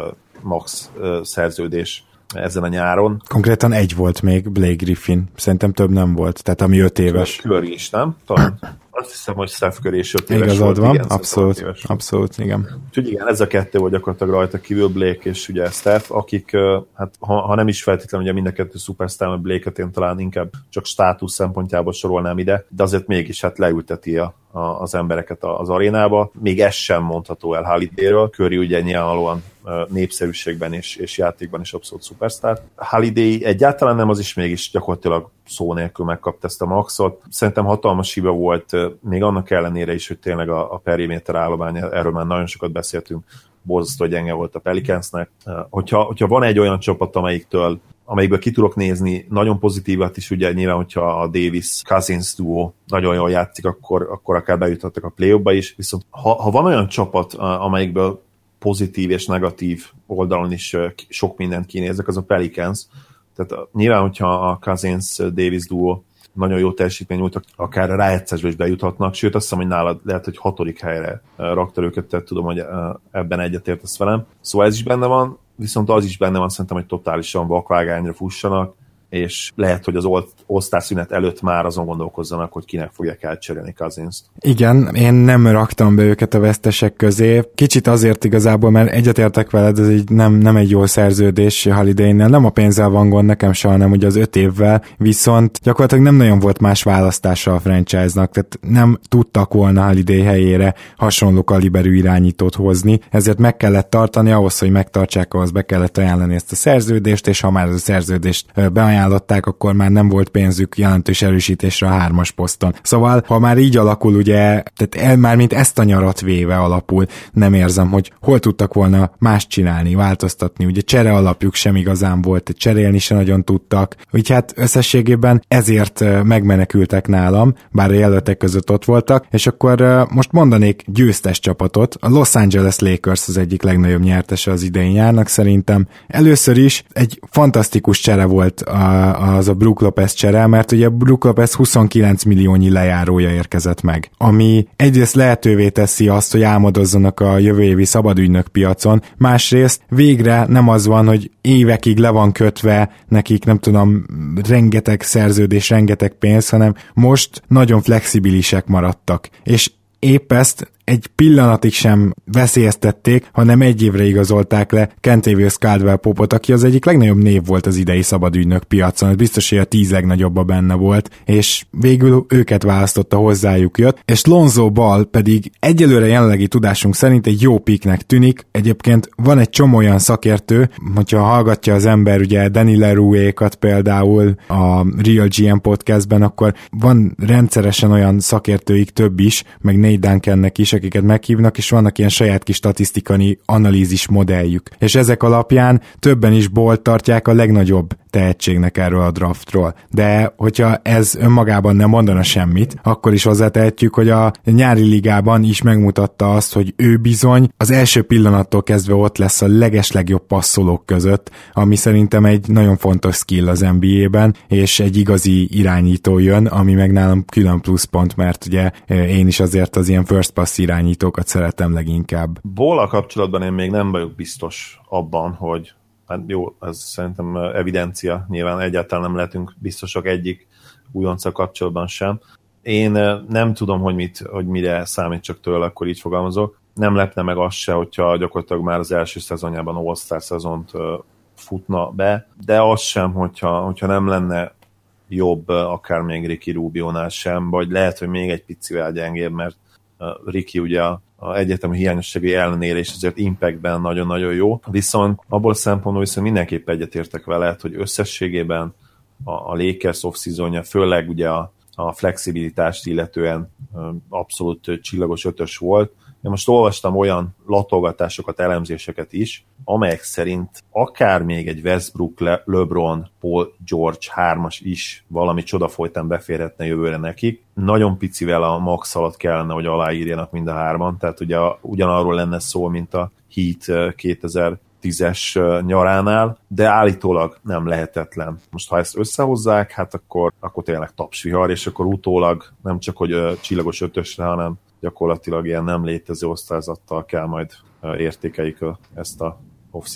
max szerződés ezen a nyáron. Konkrétan egy volt még, Blake Griffin. Szerintem több nem volt, tehát ami 5 éves. Curry is, nem? Talán. Azt hiszem, hogy Steph Curry is 5 éves Igazad volt. van, igen, abszolút, éves. abszolút, igen. Úgyhogy igen, ez a kettő volt gyakorlatilag rajta kívül Blake és ugye Steph, akik, hát ha, ha nem is feltétlenül ugye mind a kettő szupersztár, mert Blake-et én talán inkább csak státusz szempontjából sorolnám ide, de azért mégis hát leülteti a, a, az embereket az arénába. Még ez sem mondható el Holiday-ről. Curry ugye nyilvánvalóan népszerűségben és, és játékban is abszolút szupersztár. Holiday egyáltalán nem, az is mégis gyakorlatilag szó nélkül megkapta ezt a maxot. Szerintem hatalmas hiba volt, még annak ellenére is, hogy tényleg a, a periméter állomány, erről már nagyon sokat beszéltünk, borzasztó gyenge volt a Pelicansnek. Hogyha, hogyha van egy olyan csapat, amelyiktől amelyikből ki tudok nézni nagyon pozitívat is, ugye nyilván, hogyha a Davis Cousins duo nagyon jól játszik, akkor, akkor akár bejuthattak a play is, viszont ha, ha van olyan csapat, amelyikből pozitív és negatív oldalon is sok mindent kinézek, az a Pelicans. Tehát nyilván, hogyha a Cousins-Davis duo nagyon jó teljesítmény nyújt, akár a rájegyszerzésbe is bejuthatnak, sőt azt hiszem, hogy nálad lehet, hogy hatodik helyre rakta őket, tehát tudom, hogy ebben egyetértesz velem. Szóval ez is benne van, viszont az is benne van szerintem, hogy totálisan vakvágányra fussanak, és lehet, hogy az all szünet előtt már azon gondolkozzanak, hogy kinek fogják elcserélni cousins -t. Igen, én nem raktam be őket a vesztesek közé. Kicsit azért igazából, mert egyetértek veled, ez egy nem, nem egy jó szerződés holiday -nél. Nem a pénzzel van gond nekem se, hanem ugye az öt évvel, viszont gyakorlatilag nem nagyon volt más választása a franchise-nak, tehát nem tudtak volna Holiday helyére hasonló kaliberű irányítót hozni, ezért meg kellett tartani, ahhoz, hogy megtartsák, ahhoz be kellett ajánlani ezt a szerződést, és ha már ez a szerződést beajánlani, ajánlották, akkor már nem volt pénzük jelentős erősítésre a hármas poszton. Szóval, ha már így alakul, ugye, tehát el, már mint ezt a nyarat véve alapul, nem érzem, hogy hol tudtak volna más csinálni, változtatni. Ugye csere alapjuk sem igazán volt, cserélni sem nagyon tudtak. Úgyhogy hát összességében ezért megmenekültek nálam, bár a jelöltek között ott voltak, és akkor most mondanék győztes csapatot. A Los Angeles Lakers az egyik legnagyobb nyertese az idei járnak szerintem. Először is egy fantasztikus csere volt a az a Brook Lopez csere, mert ugye Brook Lopez 29 milliónyi lejárója érkezett meg, ami egyrészt lehetővé teszi azt, hogy álmodozzanak a jövő évi szabadügynök piacon, másrészt végre nem az van, hogy évekig le van kötve nekik, nem tudom, rengeteg szerződés, rengeteg pénz, hanem most nagyon flexibilisek maradtak. És épp ezt egy pillanatig sem veszélyeztették, hanem egy évre igazolták le Kentavious Caldwell Popot, aki az egyik legnagyobb név volt az idei szabadügynök piacon, ez biztos, hogy a tíz legnagyobba benne volt, és végül őket választotta hozzájuk jött, és Lonzo Ball pedig egyelőre jelenlegi tudásunk szerint egy jó piknek tűnik, egyébként van egy csomó olyan szakértő, hogyha hallgatja az ember ugye Danny Lerouékat például a Real GM podcastben, akkor van rendszeresen olyan szakértőik több is, meg Nate Duncannek is, akiket meghívnak, és vannak ilyen saját kis statisztikai analízis modelljük. És ezek alapján többen is bolt tartják a legnagyobb tehetségnek erről a draftról. De hogyha ez önmagában nem mondana semmit, akkor is hozzátehetjük, hogy a nyári ligában is megmutatta azt, hogy ő bizony az első pillanattól kezdve ott lesz a legeslegjobb passzolók között, ami szerintem egy nagyon fontos skill az NBA-ben, és egy igazi irányító jön, ami meg nálam külön pluszpont, mert ugye én is azért az ilyen first pass irányítókat szeretem leginkább. Bóla kapcsolatban én még nem vagyok biztos abban, hogy hát jó, ez szerintem evidencia, nyilván egyáltalán nem lehetünk biztosak egyik újonca kapcsolatban sem. Én nem tudom, hogy, mit, hogy mire számít csak tőle, akkor így fogalmazok. Nem lepne meg az se, hogyha gyakorlatilag már az első szezonjában All-Star szezont futna be, de az sem, hogyha, hogyha nem lenne jobb, akár még Ricky Rubio-nál sem, vagy lehet, hogy még egy picivel gyengébb, mert Ricky ugye a, a egyetemi hiányosságai ellenére és azért impactben nagyon-nagyon jó. Viszont abból szempontból viszont mindenképp egyetértek vele, hogy összességében a, a Lakers off főleg ugye a, a flexibilitást illetően abszolút csillagos ötös volt, én most olvastam olyan latolgatásokat, elemzéseket is, amelyek szerint akár még egy Westbrook, Le- LeBron, Paul George hármas is valami csoda folytán beférhetne jövőre nekik. Nagyon picivel a max alatt kellene, hogy aláírjanak mind a hárman, tehát ugye ugyanarról lenne szó, mint a Heat 2000 tízes nyaránál, de állítólag nem lehetetlen. Most ha ezt összehozzák, hát akkor, akkor tényleg tapsvihar, és akkor utólag nem csak, hogy csillagos ötösre, hanem gyakorlatilag ilyen nem létező osztályzattal kell majd értékeljük ezt a off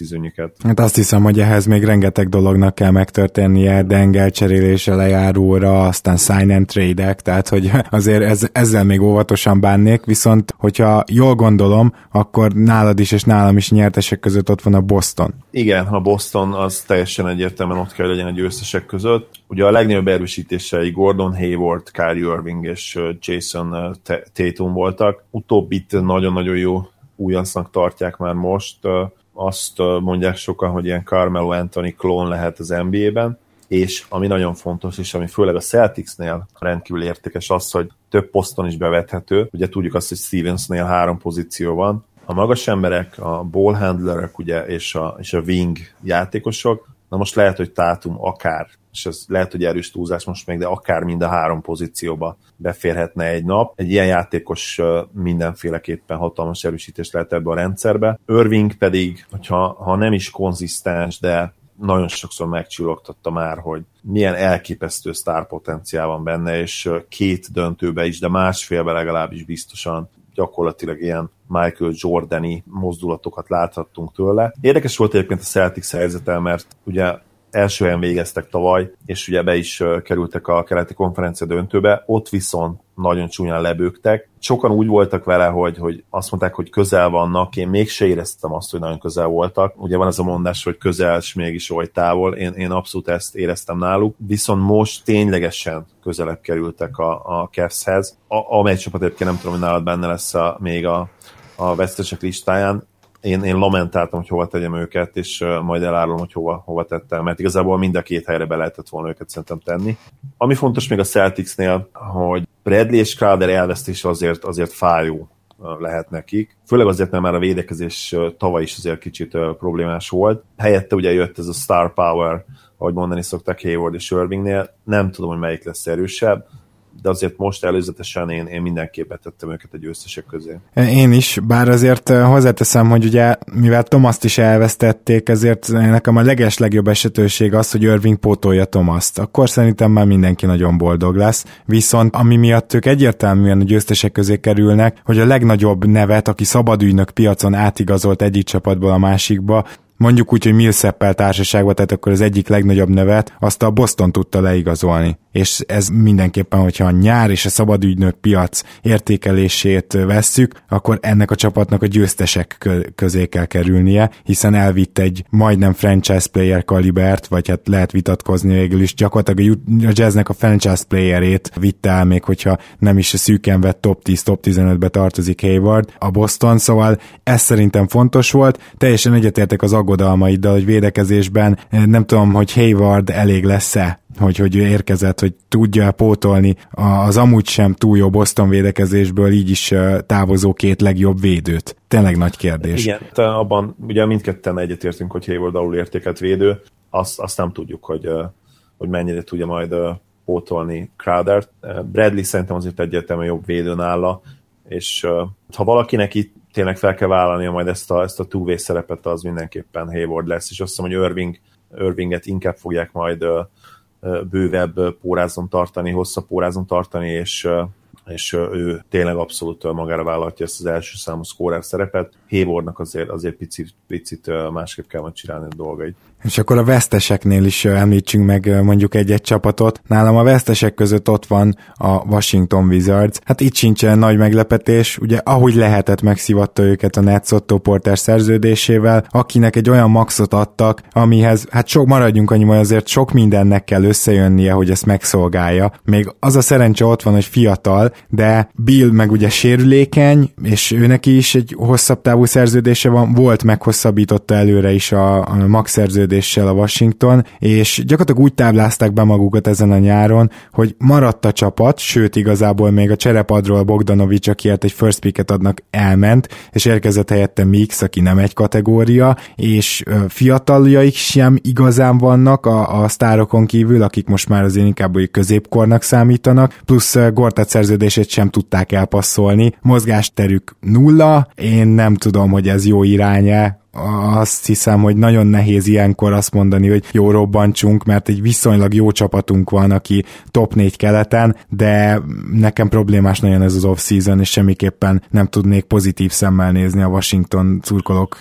Hát azt hiszem, hogy ehhez még rengeteg dolognak kell megtörténnie, Dengel cserélése lejáróra, aztán sign and trade tehát hogy azért ez, ezzel még óvatosan bánnék, viszont hogyha jól gondolom, akkor nálad is és nálam is nyertesek között ott van a Boston. Igen, a Boston az teljesen egyértelműen ott kell, legyen a győztesek között. Ugye a legnagyobb erősítései Gordon Hayward, Kyrie Irving és Jason Tatum voltak. Utóbbit nagyon-nagyon jó újoncnak tartják már most azt mondják sokan, hogy ilyen Carmelo Anthony klón lehet az NBA-ben, és ami nagyon fontos, és ami főleg a Celticsnél rendkívül értékes az, hogy több poszton is bevethető. Ugye tudjuk azt, hogy Stevensnél három pozíció van. A magas emberek, a ball handlerek ugye, és, a, és a wing játékosok, na most lehet, hogy Tátum akár és ez lehet, hogy erős túlzás most még, de akár mind a három pozícióba beférhetne egy nap. Egy ilyen játékos mindenféleképpen hatalmas erősítés lehet ebbe a rendszerbe. Irving pedig, hogyha ha nem is konzisztens, de nagyon sokszor megcsillogtatta már, hogy milyen elképesztő sztárpotenciál van benne, és két döntőbe is, de másfélbe legalábbis biztosan gyakorlatilag ilyen Michael Jordani mozdulatokat láthattunk tőle. Érdekes volt egyébként a Celtics helyzete, mert ugye első helyen végeztek tavaly, és ugye be is kerültek a keleti konferencia döntőbe, ott viszont nagyon csúnyán lebőgtek. Sokan úgy voltak vele, hogy, hogy azt mondták, hogy közel vannak, én mégse éreztem azt, hogy nagyon közel voltak. Ugye van ez a mondás, hogy közel, és mégis oly távol, én, én abszolút ezt éreztem náluk, viszont most ténylegesen közelebb kerültek a, a Cavs-hez, a, amely csapat egyébként nem tudom, hogy nálad benne lesz a, még a, a vesztesek listáján, én, én lamentáltam, hogy hova tegyem őket, és majd elárulom, hogy hova, hova tettem, mert igazából mind a két helyre be lehetett volna őket szerintem tenni. Ami fontos még a Celticsnél, hogy Bradley és Crowder elvesztése azért, azért fájó lehet nekik. Főleg azért, mert már a védekezés tavaly is azért kicsit problémás volt. Helyette ugye jött ez a star power, ahogy mondani szokták Hayward és Irvingnél. Nem tudom, hogy melyik lesz erősebb de azért most előzetesen én, én mindenképp tettem őket a győztesek közé. Én is, bár azért eh, hozzáteszem, hogy ugye mivel Tomaszt is elvesztették, ezért nekem a leges legjobb esetőség az, hogy Irving pótolja Tomaszt. Akkor szerintem már mindenki nagyon boldog lesz. Viszont ami miatt ők egyértelműen a győztesek közé kerülnek, hogy a legnagyobb nevet, aki szabadügynök piacon átigazolt egyik csapatból a másikba, mondjuk úgy, hogy Millsappel társaságban, tehát akkor az egyik legnagyobb nevet, azt a Boston tudta leigazolni. És ez mindenképpen, hogyha a nyár és a szabadügynök piac értékelését vesszük, akkor ennek a csapatnak a győztesek közé kell kerülnie, hiszen elvitt egy majdnem franchise player kalibert, vagy hát lehet vitatkozni végül is, gyakorlatilag a jazznek a franchise playerét vitte el, még hogyha nem is szűken vett top 10, top 15-be tartozik Hayward a Boston, szóval ez szerintem fontos volt. Teljesen egyetértek az aggodalmaiddal, hogy védekezésben eh, nem tudom, hogy Hayward elég lesz-e hogy, hogy ő érkezett, hogy tudja pótolni az amúgy sem túl jó Boston védekezésből így is eh, távozó két legjobb védőt. Tényleg nagy kérdés. Igen, abban ugye mindketten egyetértünk, hogy Hayward alul értéket védő, azt, azt nem tudjuk, hogy, eh, hogy mennyire tudja majd pótolni Crowder. Bradley szerintem azért egyértelműen jobb védő nála, és ha valakinek itt tényleg fel kell vállalnia majd ezt a, ezt a two szerepet, az mindenképpen Hayward lesz, és azt hiszem, hogy Irving, Irvinget inkább fogják majd bővebb pórázon tartani, hosszabb pórázon tartani, és és ő tényleg abszolút magára vállalja ezt az első számú szkórer szerepet. Haywardnak azért, azért picit, picit másképp kell majd csinálni a dolgait. És akkor a veszteseknél is említsünk meg mondjuk egy-egy csapatot. Nálam a vesztesek között ott van a Washington Wizards. Hát itt sincsen nagy meglepetés, ugye ahogy lehetett megszivatta őket a Nets Otto Porter szerződésével, akinek egy olyan maxot adtak, amihez hát sok maradjunk annyi, azért sok mindennek kell összejönnie, hogy ezt megszolgálja. Még az a szerencse ott van, hogy fiatal, de Bill meg ugye sérülékeny, és őnek is egy hosszabb távú szerződése van, volt meghosszabbította előre is a, a max szerződéssel a Washington, és gyakorlatilag úgy táblázták be magukat ezen a nyáron, hogy maradt a csapat, sőt igazából még a cserepadról Bogdanovics, akiért egy first picket adnak, elment, és érkezett helyette Mix, aki nem egy kategória, és fiataljaik sem igazán vannak a, a sztárokon kívül, akik most már azért inkább hogy középkornak számítanak, plusz Gortat szerződését sem tudták elpasszolni, mozgásterük nulla, én nem tudom, hogy ez jó irány azt hiszem, hogy nagyon nehéz ilyenkor azt mondani, hogy jó robbantsunk, mert egy viszonylag jó csapatunk van, aki top 4 keleten, de nekem problémás nagyon ez az off-season, és semmiképpen nem tudnék pozitív szemmel nézni a Washington szurkolók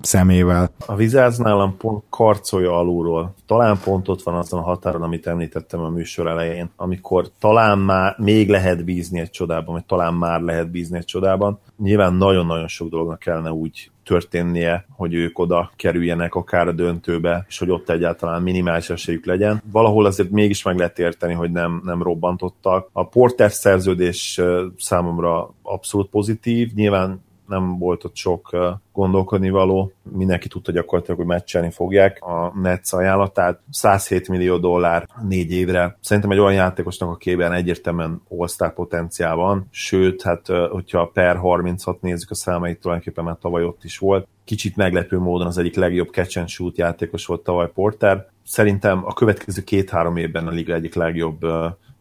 szemével. A Vizáz nálam pont karcolja alulról. Talán pont ott van azon a határon, amit említettem a műsor elején, amikor talán már még lehet bízni egy csodában, vagy talán már lehet bízni egy csodában. Nyilván nagyon-nagyon sok dolognak kellene úgy történnie, hogy ők oda kerüljenek akár a döntőbe, és hogy ott egyáltalán minimális esélyük legyen. Valahol azért mégis meg lehet érteni, hogy nem, nem robbantottak. A Porter szerződés számomra abszolút pozitív, nyilván nem volt ott sok gondolkodni való. Mindenki tudta gyakorlatilag, hogy meccselni fogják a Nets ajánlatát. 107 millió dollár négy évre. Szerintem egy olyan játékosnak, akiben egyértelműen all potenciál van, sőt, hát hogyha per 36 nézzük a számait, tulajdonképpen már tavaly ott is volt. Kicsit meglepő módon az egyik legjobb catch and shoot játékos volt tavaly Porter. Szerintem a következő két-három évben a liga egyik legjobb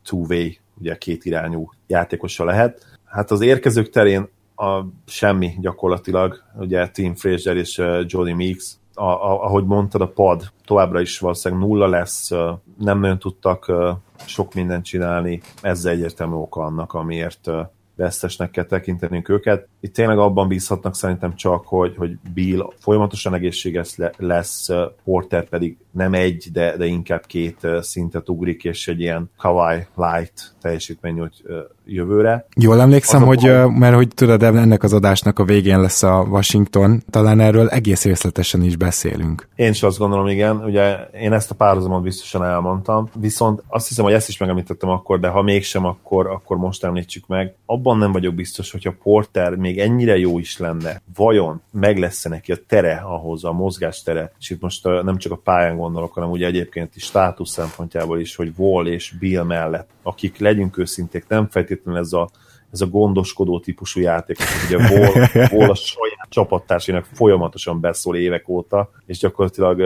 two-way, ugye két irányú játékosa lehet. Hát az érkezők terén a semmi gyakorlatilag, ugye Tim Fraser és Jody Meeks, a, a, ahogy mondtad, a pad továbbra is valószínűleg nulla lesz, nem nagyon tudtak sok mindent csinálni, ez egyértelmű oka annak, amiért vesztesnek kell tekintenünk őket. Itt tényleg abban bízhatnak szerintem csak, hogy, hogy Bill folyamatosan egészséges lesz, Porter pedig nem egy, de, de inkább két szintet ugrik, és egy ilyen Kawai light teljesítmény nyújt jövőre. Jól emlékszem, hogy, pont... mert hogy tudod, ennek az adásnak a végén lesz a Washington, talán erről egész részletesen is beszélünk. Én is azt gondolom, igen, ugye én ezt a párhuzamot biztosan elmondtam, viszont azt hiszem, hogy ezt is megemlítettem akkor, de ha mégsem, akkor, akkor most említsük meg. Abban nem vagyok biztos, hogyha Porter még ennyire jó is lenne, vajon meg lesz neki a tere ahhoz, a mozgástere, és itt most nem csak a pályán gondolok, hanem ugye egyébként is státusz szempontjából is, hogy Wall és Bill mellett, akik legyünk őszinték, nem feltétlenül ez a ez a gondoskodó típusú játék, ugye Wall, Wall a saját csapattársének folyamatosan beszól évek óta, és gyakorlatilag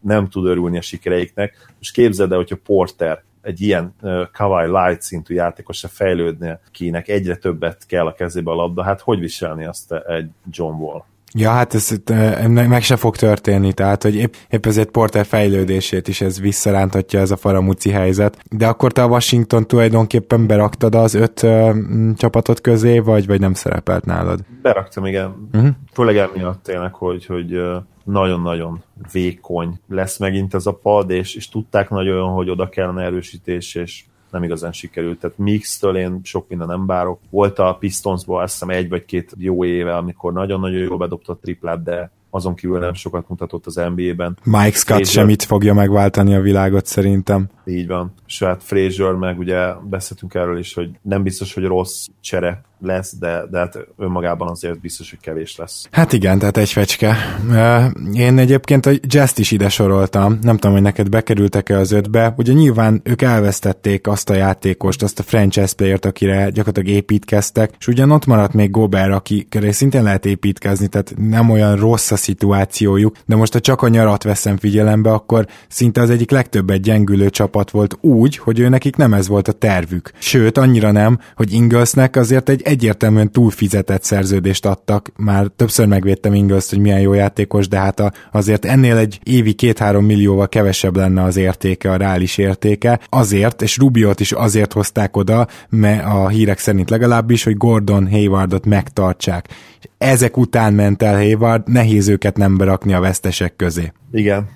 nem tud örülni a sikereiknek. Most képzeld el, hogyha Porter egy ilyen Kawai Light szintű játékos se fejlődne, kinek egyre többet kell a kezébe a labda, hát hogy viselni azt egy John Wall? Ja, hát ez meg se fog történni, tehát hogy épp, épp ezért Porter fejlődését is ez visszarántatja ez a faramuci helyzet. De akkor te a Washington tulajdonképpen beraktad az öt uh, csapatot közé, vagy, vagy nem szerepelt nálad? Beraktam, igen. Uh-huh. Főleg emiatt tényleg, hogy, hogy nagyon-nagyon vékony lesz megint ez a pad, és, és tudták nagyon, hogy oda kellene erősítés, és nem igazán sikerült. Tehát Mix-től én sok minden nem bárok. Volt a Pistonsból azt hiszem egy vagy két jó éve, amikor nagyon-nagyon jól bedobta a triplát, de azon kívül nem sokat mutatott az NBA-ben. Mike Scott sem itt fogja megváltani a világot szerintem. Így van. És hát Frazier meg ugye beszéltünk erről is, hogy nem biztos, hogy rossz csere lesz, de, de hát önmagában azért biztos, hogy kevés lesz. Hát igen, tehát egy fecske. Én egyébként a jazz is ide soroltam, nem tudom, hogy neked bekerültek-e az ötbe. Ugye nyilván ők elvesztették azt a játékost, azt a franchise playert, akire gyakorlatilag építkeztek, és ugyan ott maradt még Gobert, aki köré szintén lehet építkezni, tehát nem olyan rossz a szituációjuk, de most ha csak a nyarat veszem figyelembe, akkor szinte az egyik legtöbbet gyengülő csapat volt úgy, hogy ő nekik nem ez volt a tervük. Sőt, annyira nem, hogy Inglesnek azért egy egyértelműen túlfizetett szerződést adtak. Már többször megvédtem Ingles, hogy milyen jó játékos, de hát azért ennél egy évi két-három millióval kevesebb lenne az értéke, a reális értéke. Azért, és Rubiot is azért hozták oda, mert a hírek szerint legalábbis, hogy Gordon Haywardot megtartsák. Ezek után ment el Hayward, nehéz őket nem berakni a vesztesek közé. Igen,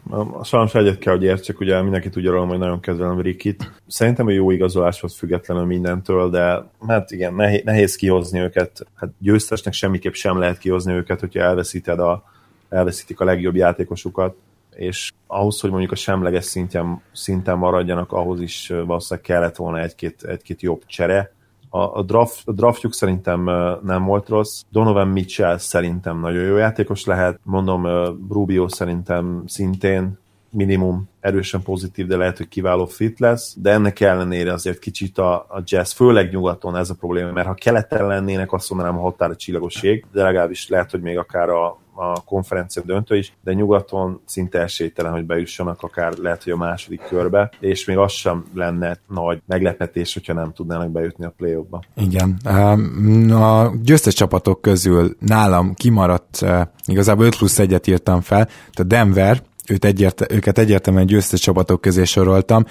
sajnos egyet kell, hogy értsek, ugye mindenki tudja róla, hogy nagyon kedvelem Rikit. Szerintem a jó igazolás volt függetlenül mindentől, de hát igen, nehéz, nehéz kihozni őket. Hát győztesnek semmiképp sem lehet kihozni őket, hogyha elveszíted a, elveszítik a legjobb játékosukat és ahhoz, hogy mondjuk a semleges szinten, szinten maradjanak, ahhoz is valószínűleg kellett volna egy-két, egy-két jobb csere, A, a, draft, a draftjuk szerintem nem volt rossz. Donovan Mitchell szerintem nagyon jó játékos lehet. Mondom, Rubio szerintem szintén minimum erősen pozitív, de lehet, hogy kiváló fit lesz, de ennek ellenére azért kicsit a, a jazz, főleg nyugaton ez a probléma, mert ha keleten lennének, azt mondanám a határ a csillagoség, de legalábbis lehet, hogy még akár a, a konferencia döntő is, de nyugaton szinte esélytelen, hogy bejussanak akár lehet, hogy a második körbe, és még az sem lenne nagy meglepetés, hogyha nem tudnának bejutni a play-offba. Igen. A győztes csapatok közül nálam kimaradt, igazából 5 plusz 1-et írtam fel, tehát Denver, őt egyért, őket egyértelműen győztes csapatok közé soroltam.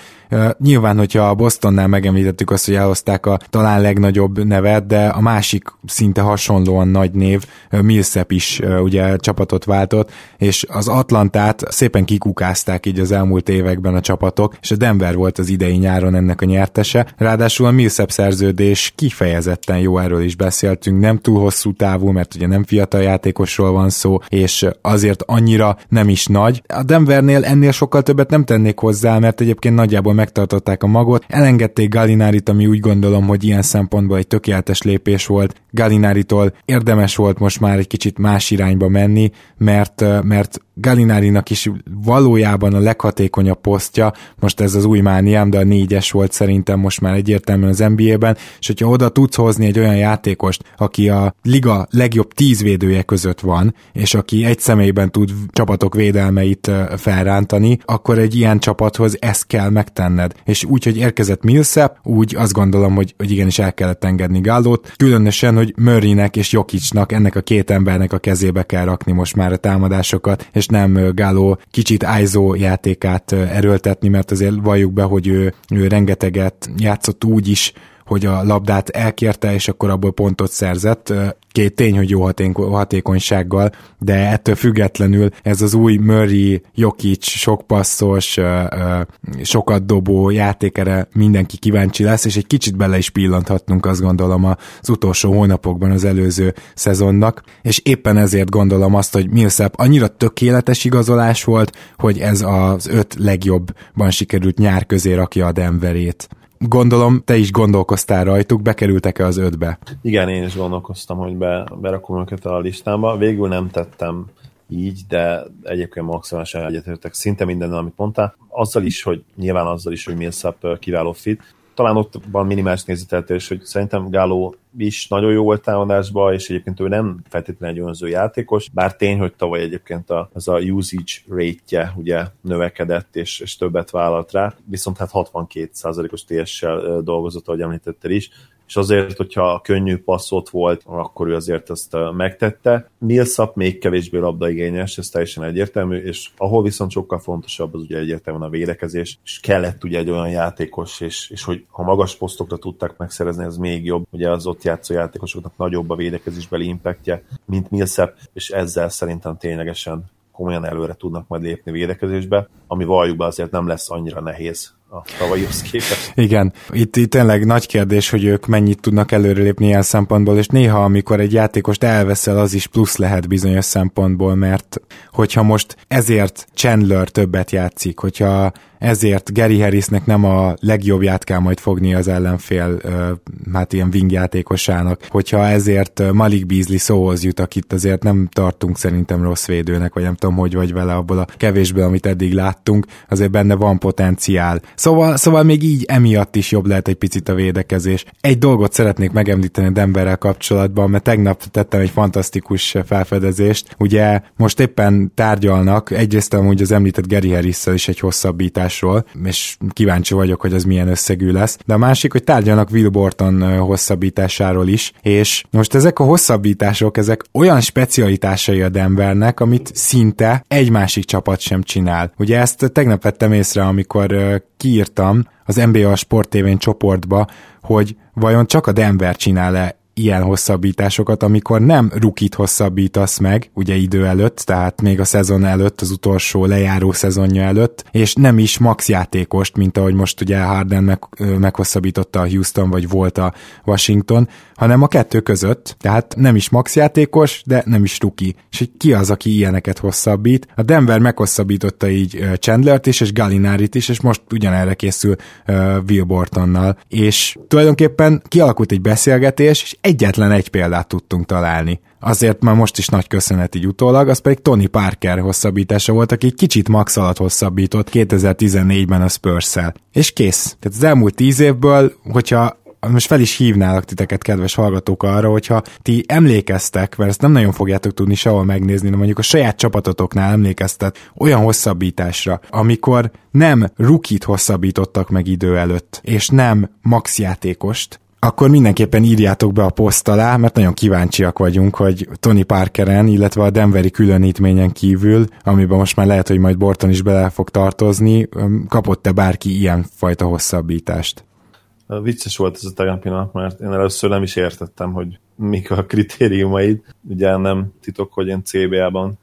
Nyilván, hogyha a Bostonnál megemlítettük azt, hogy elhozták a talán legnagyobb nevet, de a másik szinte hasonlóan nagy név, Millsap is ugye csapatot váltott, és az Atlantát szépen kikukázták így az elmúlt években a csapatok, és a Denver volt az idei nyáron ennek a nyertese. Ráadásul a Millsap szerződés kifejezetten jó, erről is beszéltünk, nem túl hosszú távú, mert ugye nem fiatal játékosról van szó, és azért annyira nem is nagy. A Denvernél ennél sokkal többet nem tennék hozzá, mert egyébként nagyjából megtartották a magot. Elengedték Galinárit, ami úgy gondolom, hogy ilyen szempontból egy tökéletes lépés volt. Galináritól érdemes volt most már egy kicsit más irányba menni, mert, mert Galinárinak is valójában a leghatékonyabb posztja, most ez az új mániám, de a négyes volt szerintem most már egyértelműen az NBA-ben, és hogyha oda tudsz hozni egy olyan játékost, aki a liga legjobb tíz védője között van, és aki egy személyben tud csapatok védelmeit felrántani, akkor egy ilyen csapathoz ezt kell megtenned. És úgy, hogy érkezett Millsap, úgy azt gondolom, hogy, hogy igenis el kellett engedni Gálót, különösen, hogy Murraynek és Jokicsnak, ennek a két embernek a kezébe kell rakni most már a támadásokat, és nem Gáló kicsit ISO játékát erőltetni, mert azért valljuk be, hogy ő, ő rengeteget játszott úgy is, hogy a labdát elkérte, és akkor abból pontot szerzett. Két tény, hogy jó hatékonysággal, de ettől függetlenül ez az új Murray, Jokic, sok passzos, sokat dobó játékere mindenki kíváncsi lesz, és egy kicsit bele is pillanthatnunk azt gondolom az utolsó hónapokban az előző szezonnak, és éppen ezért gondolom azt, hogy Millsap annyira tökéletes igazolás volt, hogy ez az öt legjobban sikerült nyár közé rakja a Denverét. Gondolom, te is gondolkoztál rajtuk, bekerültek-e az ötbe? Igen, én is gondolkoztam, hogy be, berakom őket a listámba. Végül nem tettem így, de egyébként maximálisan egyetértek szinte minden, amit mondtál. Azzal is, hogy nyilván azzal is, hogy Millsap kiváló fit, talán ott van minimális nézeteltérés, hogy szerintem Gáló is nagyon jó volt támadásba, és egyébként ő nem feltétlenül egy önző játékos, bár tény, hogy tavaly egyébként a, az a usage rate-je ugye növekedett, és, és többet vállalt rá, viszont hát 62%-os TS-sel dolgozott, ahogy említetted is, és azért, hogyha könnyű passzot volt, akkor ő azért ezt megtette. Millsap még kevésbé labdaigényes, ez teljesen egyértelmű, és ahol viszont sokkal fontosabb, az ugye egyértelműen a védekezés, és kellett ugye egy olyan játékos, és, és hogy ha magas posztokra tudtak megszerezni, ez még jobb. Ugye az ott játszó játékosoknak nagyobb a védekezésbeli impactje, mint Millsap, és ezzel szerintem ténylegesen komolyan előre tudnak majd lépni védekezésbe, ami valljuk be azért nem lesz annyira nehéz a tavalyihoz képest. Igen, itt, itt tényleg nagy kérdés, hogy ők mennyit tudnak előrelépni ilyen szempontból, és néha, amikor egy játékost elveszel, az is plusz lehet bizonyos szempontból, mert hogyha most ezért Chandler többet játszik, hogyha ezért Gary Harrisnek nem a legjobbját kell majd fogni az ellenfél, hát ilyen wing játékosának, hogyha ezért Malik Beasley szóhoz jut, akit azért nem tartunk szerintem rossz védőnek, vagy nem tudom, hogy vagy vele abból a kevésből, amit eddig láttunk, azért benne van potenciál. Szóval, szóval még így emiatt is jobb lehet egy picit a védekezés. Egy dolgot szeretnék megemlíteni Denverrel kapcsolatban, mert tegnap tettem egy fantasztikus felfedezést. Ugye most éppen tárgyalnak, egyrészt amúgy az említett Gary harris is egy hosszabbítás hosszabbításról, és kíváncsi vagyok, hogy az milyen összegű lesz. De a másik, hogy tárgyalnak Will Borton hosszabbításáról is, és most ezek a hosszabbítások, ezek olyan specialitásai a Denvernek, amit szinte egy másik csapat sem csinál. Ugye ezt tegnap vettem észre, amikor kiírtam az NBA Sport TV csoportba, hogy vajon csak a Denver csinál-e ilyen hosszabbításokat, amikor nem rukit hosszabbítasz meg, ugye idő előtt, tehát még a szezon előtt, az utolsó lejáró szezonja előtt, és nem is max játékost, mint ahogy most ugye Harden meg, meghosszabbította a Houston, vagy volt a Washington, hanem a kettő között, tehát nem is max de nem is ruki. És ki az, aki ilyeneket hosszabbít? A Denver meghosszabbította így Chandlert is, és Gallinárit is, és most ugyanerre készül Will Bortonnal. És tulajdonképpen kialakult egy beszélgetés, és egyetlen egy példát tudtunk találni. Azért már most is nagy köszönet így utólag, az pedig Tony Parker hosszabbítása volt, aki kicsit max alatt hosszabbított 2014-ben a spurs -szel. És kész. Tehát az elmúlt tíz évből, hogyha most fel is hívnálak titeket, kedves hallgatók arra, hogyha ti emlékeztek, mert ezt nem nagyon fogjátok tudni sehol megnézni, de mondjuk a saját csapatotoknál emlékeztet olyan hosszabbításra, amikor nem rukit hosszabbítottak meg idő előtt, és nem max játékost, akkor mindenképpen írjátok be a poszt alá, mert nagyon kíváncsiak vagyunk, hogy Tony Parkeren, illetve a Denveri különítményen kívül, amiben most már lehet, hogy majd Borton is bele fog tartozni, kapott-e bárki ilyen fajta hosszabbítást? Vicces volt ez a tegnapi nap, mert én először nem is értettem, hogy mik a kritériumaid. Ugye nem titok, hogy én CBA-ban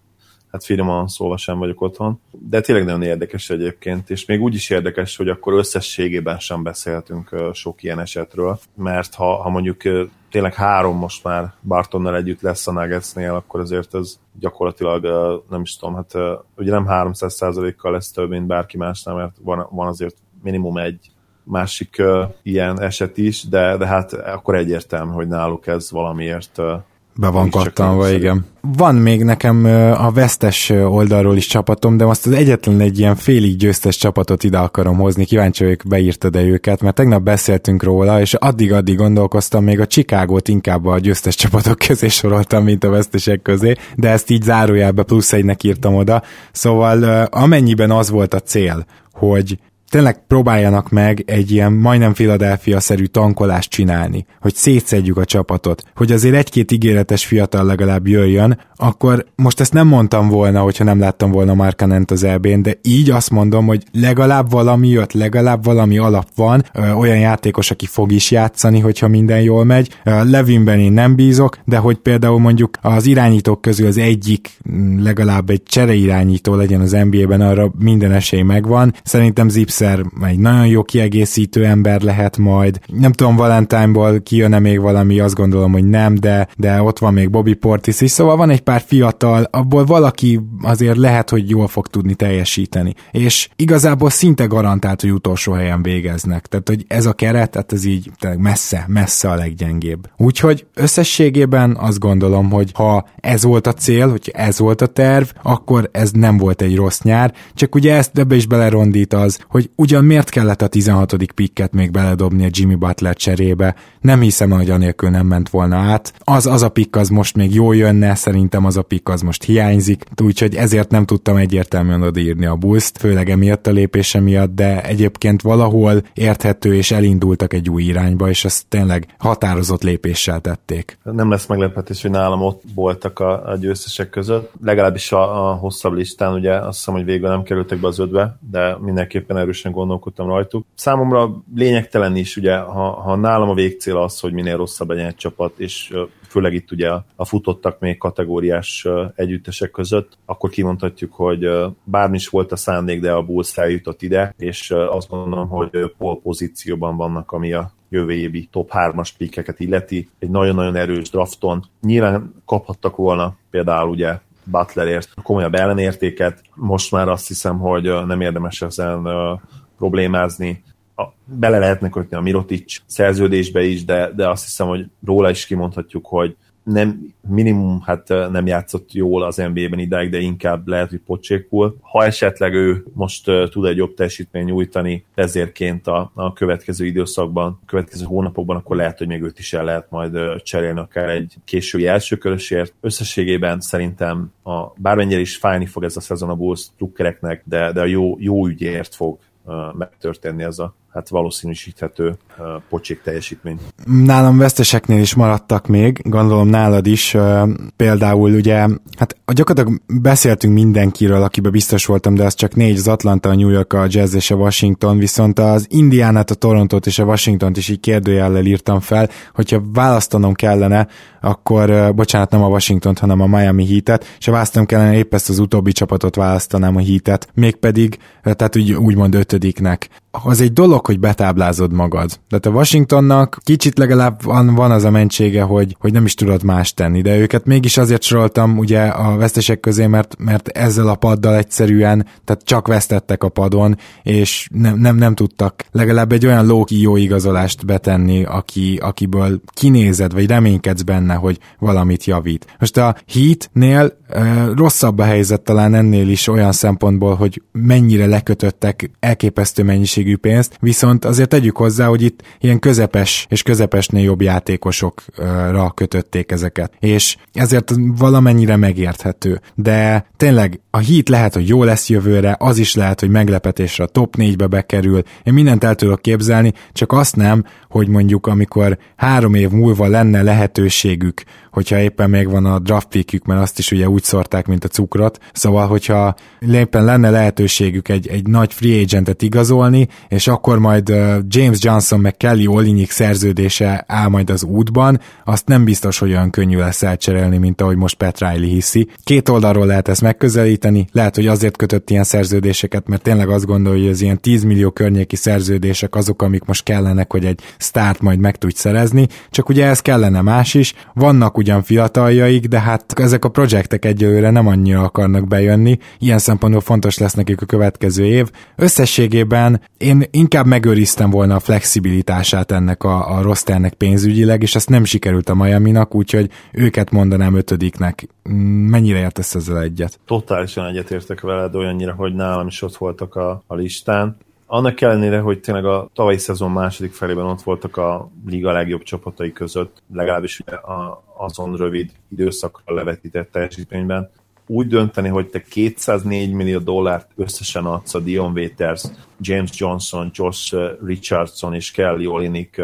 hát finoman szólva sem vagyok otthon. De tényleg nagyon érdekes egyébként, és még úgy is érdekes, hogy akkor összességében sem beszéltünk sok ilyen esetről, mert ha, ha mondjuk tényleg három most már Bartonnal együtt lesz a Nuggetsnél, akkor azért ez gyakorlatilag nem is tudom, hát ugye nem 300%-kal lesz több, mint bárki másnál, mert van, van azért minimum egy másik uh, ilyen eset is, de, de hát akkor egyértelmű, hogy náluk ez valamiért uh, be van kattanva, igen. Van még nekem a vesztes oldalról is csapatom, de azt az egyetlen egy ilyen félig győztes csapatot ide akarom hozni, kíváncsi vagyok, beírtad-e őket, mert tegnap beszéltünk róla, és addig-addig gondolkoztam, még a Csikágot inkább a győztes csapatok közé soroltam, mint a vesztesek közé, de ezt így zárójelbe plusz egynek írtam oda. Szóval amennyiben az volt a cél, hogy tényleg próbáljanak meg egy ilyen majdnem Philadelphia-szerű tankolást csinálni, hogy szétszedjük a csapatot, hogy azért egy-két ígéretes fiatal legalább jöjjön, akkor most ezt nem mondtam volna, hogyha nem láttam volna Markanent az eb de így azt mondom, hogy legalább valami jött, legalább valami alap van, ö, olyan játékos, aki fog is játszani, hogyha minden jól megy. Ö, Levinben én nem bízok, de hogy például mondjuk az irányítók közül az egyik legalább egy csereirányító legyen az NBA-ben, arra minden esély megvan. Szerintem Zips egyszer egy nagyon jó kiegészítő ember lehet majd. Nem tudom, Valentine-ból kijön-e még valami, azt gondolom, hogy nem, de, de ott van még Bobby Portis is, szóval van egy pár fiatal, abból valaki azért lehet, hogy jól fog tudni teljesíteni. És igazából szinte garantált, hogy utolsó helyen végeznek. Tehát, hogy ez a keret, tehát ez így messze, messze a leggyengébb. Úgyhogy összességében azt gondolom, hogy ha ez volt a cél, hogy ez volt a terv, akkor ez nem volt egy rossz nyár, csak ugye ezt ebbe is belerondít az, hogy ugyan miért kellett a 16. pikket még beledobni a Jimmy Butler cserébe, nem hiszem, hogy anélkül nem ment volna át. Az, az a pikk az most még jó jönne, szerintem az a pikk az most hiányzik, úgyhogy ezért nem tudtam egyértelműen odaírni a bulls főleg emiatt a lépése miatt, de egyébként valahol érthető és elindultak egy új irányba, és ezt tényleg határozott lépéssel tették. Nem lesz meglepetés, hogy nálam ott voltak a, a győztesek között, legalábbis a, a hosszabb listán, ugye azt hiszem, hogy végül nem kerültek be az ötbe, de mindenképpen erős erősen gondolkodtam rajtuk. Számomra lényegtelen is, ugye, ha, ha nálam a végcél az, hogy minél rosszabb legyen egy csapat, és főleg itt ugye a futottak még kategóriás együttesek között, akkor kimondhatjuk, hogy bármi is volt a szándék, de a Bulls eljutott ide, és azt gondolom, hogy pol pozícióban vannak, ami a jövő évi top 3-as pikkeket illeti. Egy nagyon-nagyon erős drafton. Nyilván kaphattak volna például ugye Butlerért komolyabb ellenértéket. Most már azt hiszem, hogy nem érdemes ezen problémázni. Bele lehetne kötni a Mirotic szerződésbe is, de, de azt hiszem, hogy róla is kimondhatjuk, hogy nem, minimum hát nem játszott jól az NBA-ben idáig, de inkább lehet, hogy pocsékul. Ha esetleg ő most tud egy jobb teljesítmény nyújtani ezérként a, a következő időszakban, a következő hónapokban, akkor lehet, hogy még őt is el lehet majd cserélni akár egy késői elsőkörösért. Összességében szerintem a, bármennyire is fájni fog ez a szezon a Bulls trukkereknek, de, de a jó, jó ügyért fog megtörténni ez a hát valószínűsíthető pocsék teljesítmény. Nálam veszteseknél is maradtak még, gondolom nálad is, például ugye, hát gyakorlatilag beszéltünk mindenkiről, akiben biztos voltam, de az csak négy, az Atlanta, a New York, a Jazz és a Washington, viszont az Indiánát, a Torontót és a Washingtont is így kérdőjellel írtam fel, hogyha választanom kellene, akkor, bocsánat, nem a Washington, hanem a Miami Heat-et, és ha választanom kellene, épp ezt az utóbbi csapatot választanám a Heat-et, mégpedig, tehát úgy, úgymond ötödiknek az egy dolog, hogy betáblázod magad. Tehát a Washingtonnak kicsit legalább van, van az a mentsége, hogy, hogy nem is tudod más tenni, de őket mégis azért soroltam ugye a vesztesek közé, mert, mert ezzel a paddal egyszerűen, tehát csak vesztettek a padon, és nem, nem, nem tudtak legalább egy olyan lóki jó igazolást betenni, aki, akiből kinézed, vagy reménykedsz benne, hogy valamit javít. Most a Heatnél e, rosszabb a helyzet talán ennél is olyan szempontból, hogy mennyire lekötöttek elképesztő mennyiség mennyiségű pénzt, viszont azért tegyük hozzá, hogy itt ilyen közepes és közepesnél jobb játékosokra kötötték ezeket, és ezért valamennyire megérthető. De tényleg a hit lehet, hogy jó lesz jövőre, az is lehet, hogy meglepetésre a top 4-be bekerül. Én mindent el tudok képzelni, csak azt nem, hogy mondjuk amikor három év múlva lenne lehetőségük, hogyha éppen még van a draft pickjük, mert azt is ugye úgy szorták, mint a cukrot. Szóval, hogyha éppen lenne lehetőségük egy, egy nagy free agentet igazolni, és akkor majd James Johnson meg Kelly Olinik szerződése áll majd az útban, azt nem biztos, hogy olyan könnyű lesz elcserélni, mint ahogy most Pat Riley hiszi. Két oldalról lehet ezt megközelíteni, lehet, hogy azért kötött ilyen szerződéseket, mert tényleg azt gondolja, hogy az ilyen 10 millió környéki szerződések azok, amik most kellenek, hogy egy start majd meg tudj szerezni, csak ugye ez kellene más is. Vannak ugyan fiataljaik, de hát ezek a projektek egyelőre nem annyira akarnak bejönni, ilyen szempontból fontos lesz nekik a következő év. Összességében én inkább megőriztem volna a flexibilitását ennek a, a rosternek pénzügyileg, és ezt nem sikerült a Miami-nak, úgyhogy őket mondanám ötödiknek. Mennyire értesz ezzel egyet? Totálisan egyetértek veled, olyannyira, hogy nálam is ott voltak a, a listán annak ellenére, hogy tényleg a tavalyi szezon második felében ott voltak a liga legjobb csapatai között, legalábbis a, azon rövid időszakra levetített teljesítményben, úgy dönteni, hogy te 204 millió dollárt összesen adsz a Dion Waiters, James Johnson, Josh Richardson és Kelly Olinik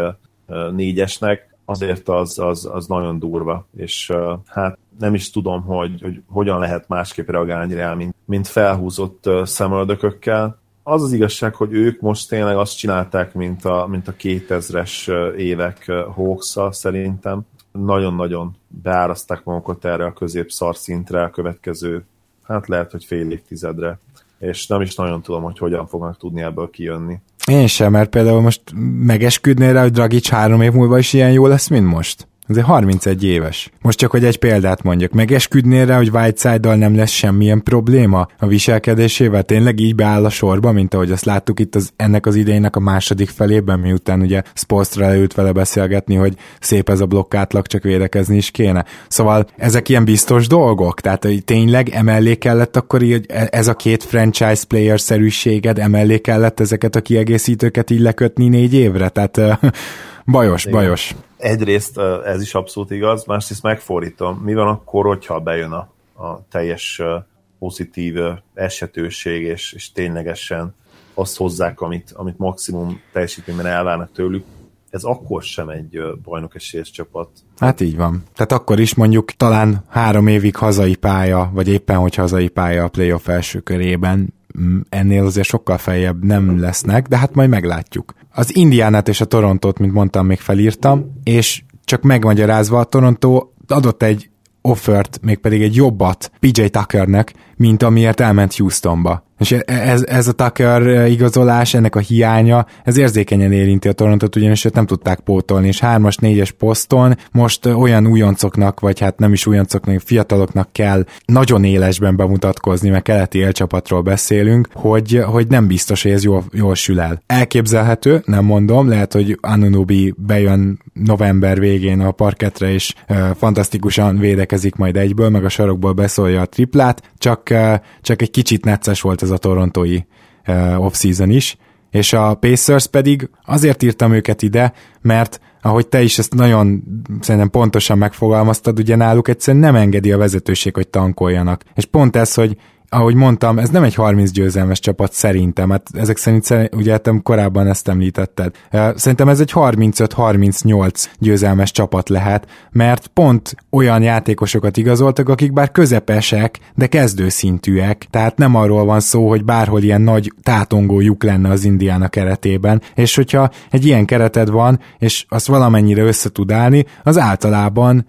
négyesnek, azért az, az, az nagyon durva, és hát nem is tudom, hogy, hogy hogyan lehet másképp reagálni rá, mint, mint felhúzott szemöldökökkel az az igazság, hogy ők most tényleg azt csinálták, mint a, mint a 2000-es évek hawks szerintem. Nagyon-nagyon beáraszták magukat erre a középszar szintre a következő, hát lehet, hogy fél évtizedre. És nem is nagyon tudom, hogy hogyan fognak tudni ebből kijönni. Én sem, mert például most megesküdnél rá, hogy Dragic három év múlva is ilyen jó lesz, mint most? Azért 31 éves. Most csak, hogy egy példát mondjak, megesküdnél rá, hogy Whiteside-dal nem lesz semmilyen probléma a viselkedésével? Tényleg így beáll a sorba, mint ahogy azt láttuk itt az, ennek az idejének a második felében, miután ugye Spolstra leült vele beszélgetni, hogy szép ez a blokkátlag, csak védekezni is kéne. Szóval ezek ilyen biztos dolgok? Tehát hogy tényleg emellé kellett akkor így, e- ez a két franchise player szerűséged, emellé kellett ezeket a kiegészítőket így lekötni négy évre? Tehát [LAUGHS] bajos, Igen. bajos egyrészt ez is abszolút igaz, másrészt megfordítom. Mi van akkor, hogyha bejön a, a teljes pozitív esetőség, és, és ténylegesen azt hozzák, amit, amit maximum teljesítményben elvárnak tőlük, ez akkor sem egy bajnok esélyes csapat. Hát így van. Tehát akkor is mondjuk talán három évig hazai pálya, vagy éppen, hogy hazai pálya a playoff első körében, ennél azért sokkal feljebb nem lesznek, de hát majd meglátjuk. Az Indiánát és a Torontót, mint mondtam, még felírtam, és csak megmagyarázva, a Toronto adott egy offert, mégpedig egy jobbat PJ Tuckernek, mint amiért elment Houstonba. És ez, ez a Tucker igazolás, ennek a hiánya, ez érzékenyen érinti a Torontot, ugyanis őt nem tudták pótolni, és hármas, négyes poszton most olyan újoncoknak, vagy hát nem is újoncoknak, fiataloknak kell nagyon élesben bemutatkozni, mert keleti élcsapatról beszélünk, hogy, hogy nem biztos, hogy ez jól, jól sül el. Elképzelhető, nem mondom, lehet, hogy Anunobi bejön november végén a parketre, és e, fantasztikusan védekezik majd egyből, meg a sarokból beszólja a triplát, csak, csak egy kicsit necces volt ez a torontói off-season is, és a Pacers pedig azért írtam őket ide, mert ahogy te is ezt nagyon szerintem pontosan megfogalmaztad, ugye náluk egyszerűen nem engedi a vezetőség, hogy tankoljanak. És pont ez, hogy ahogy mondtam, ez nem egy 30 győzelmes csapat szerintem, hát ezek szerint ugye hát korábban ezt említetted. Szerintem ez egy 35-38 győzelmes csapat lehet, mert pont olyan játékosokat igazoltak, akik bár közepesek, de kezdőszintűek, tehát nem arról van szó, hogy bárhol ilyen nagy tátongó lyuk lenne az Indiána keretében, és hogyha egy ilyen kereted van, és azt valamennyire össze állni, az általában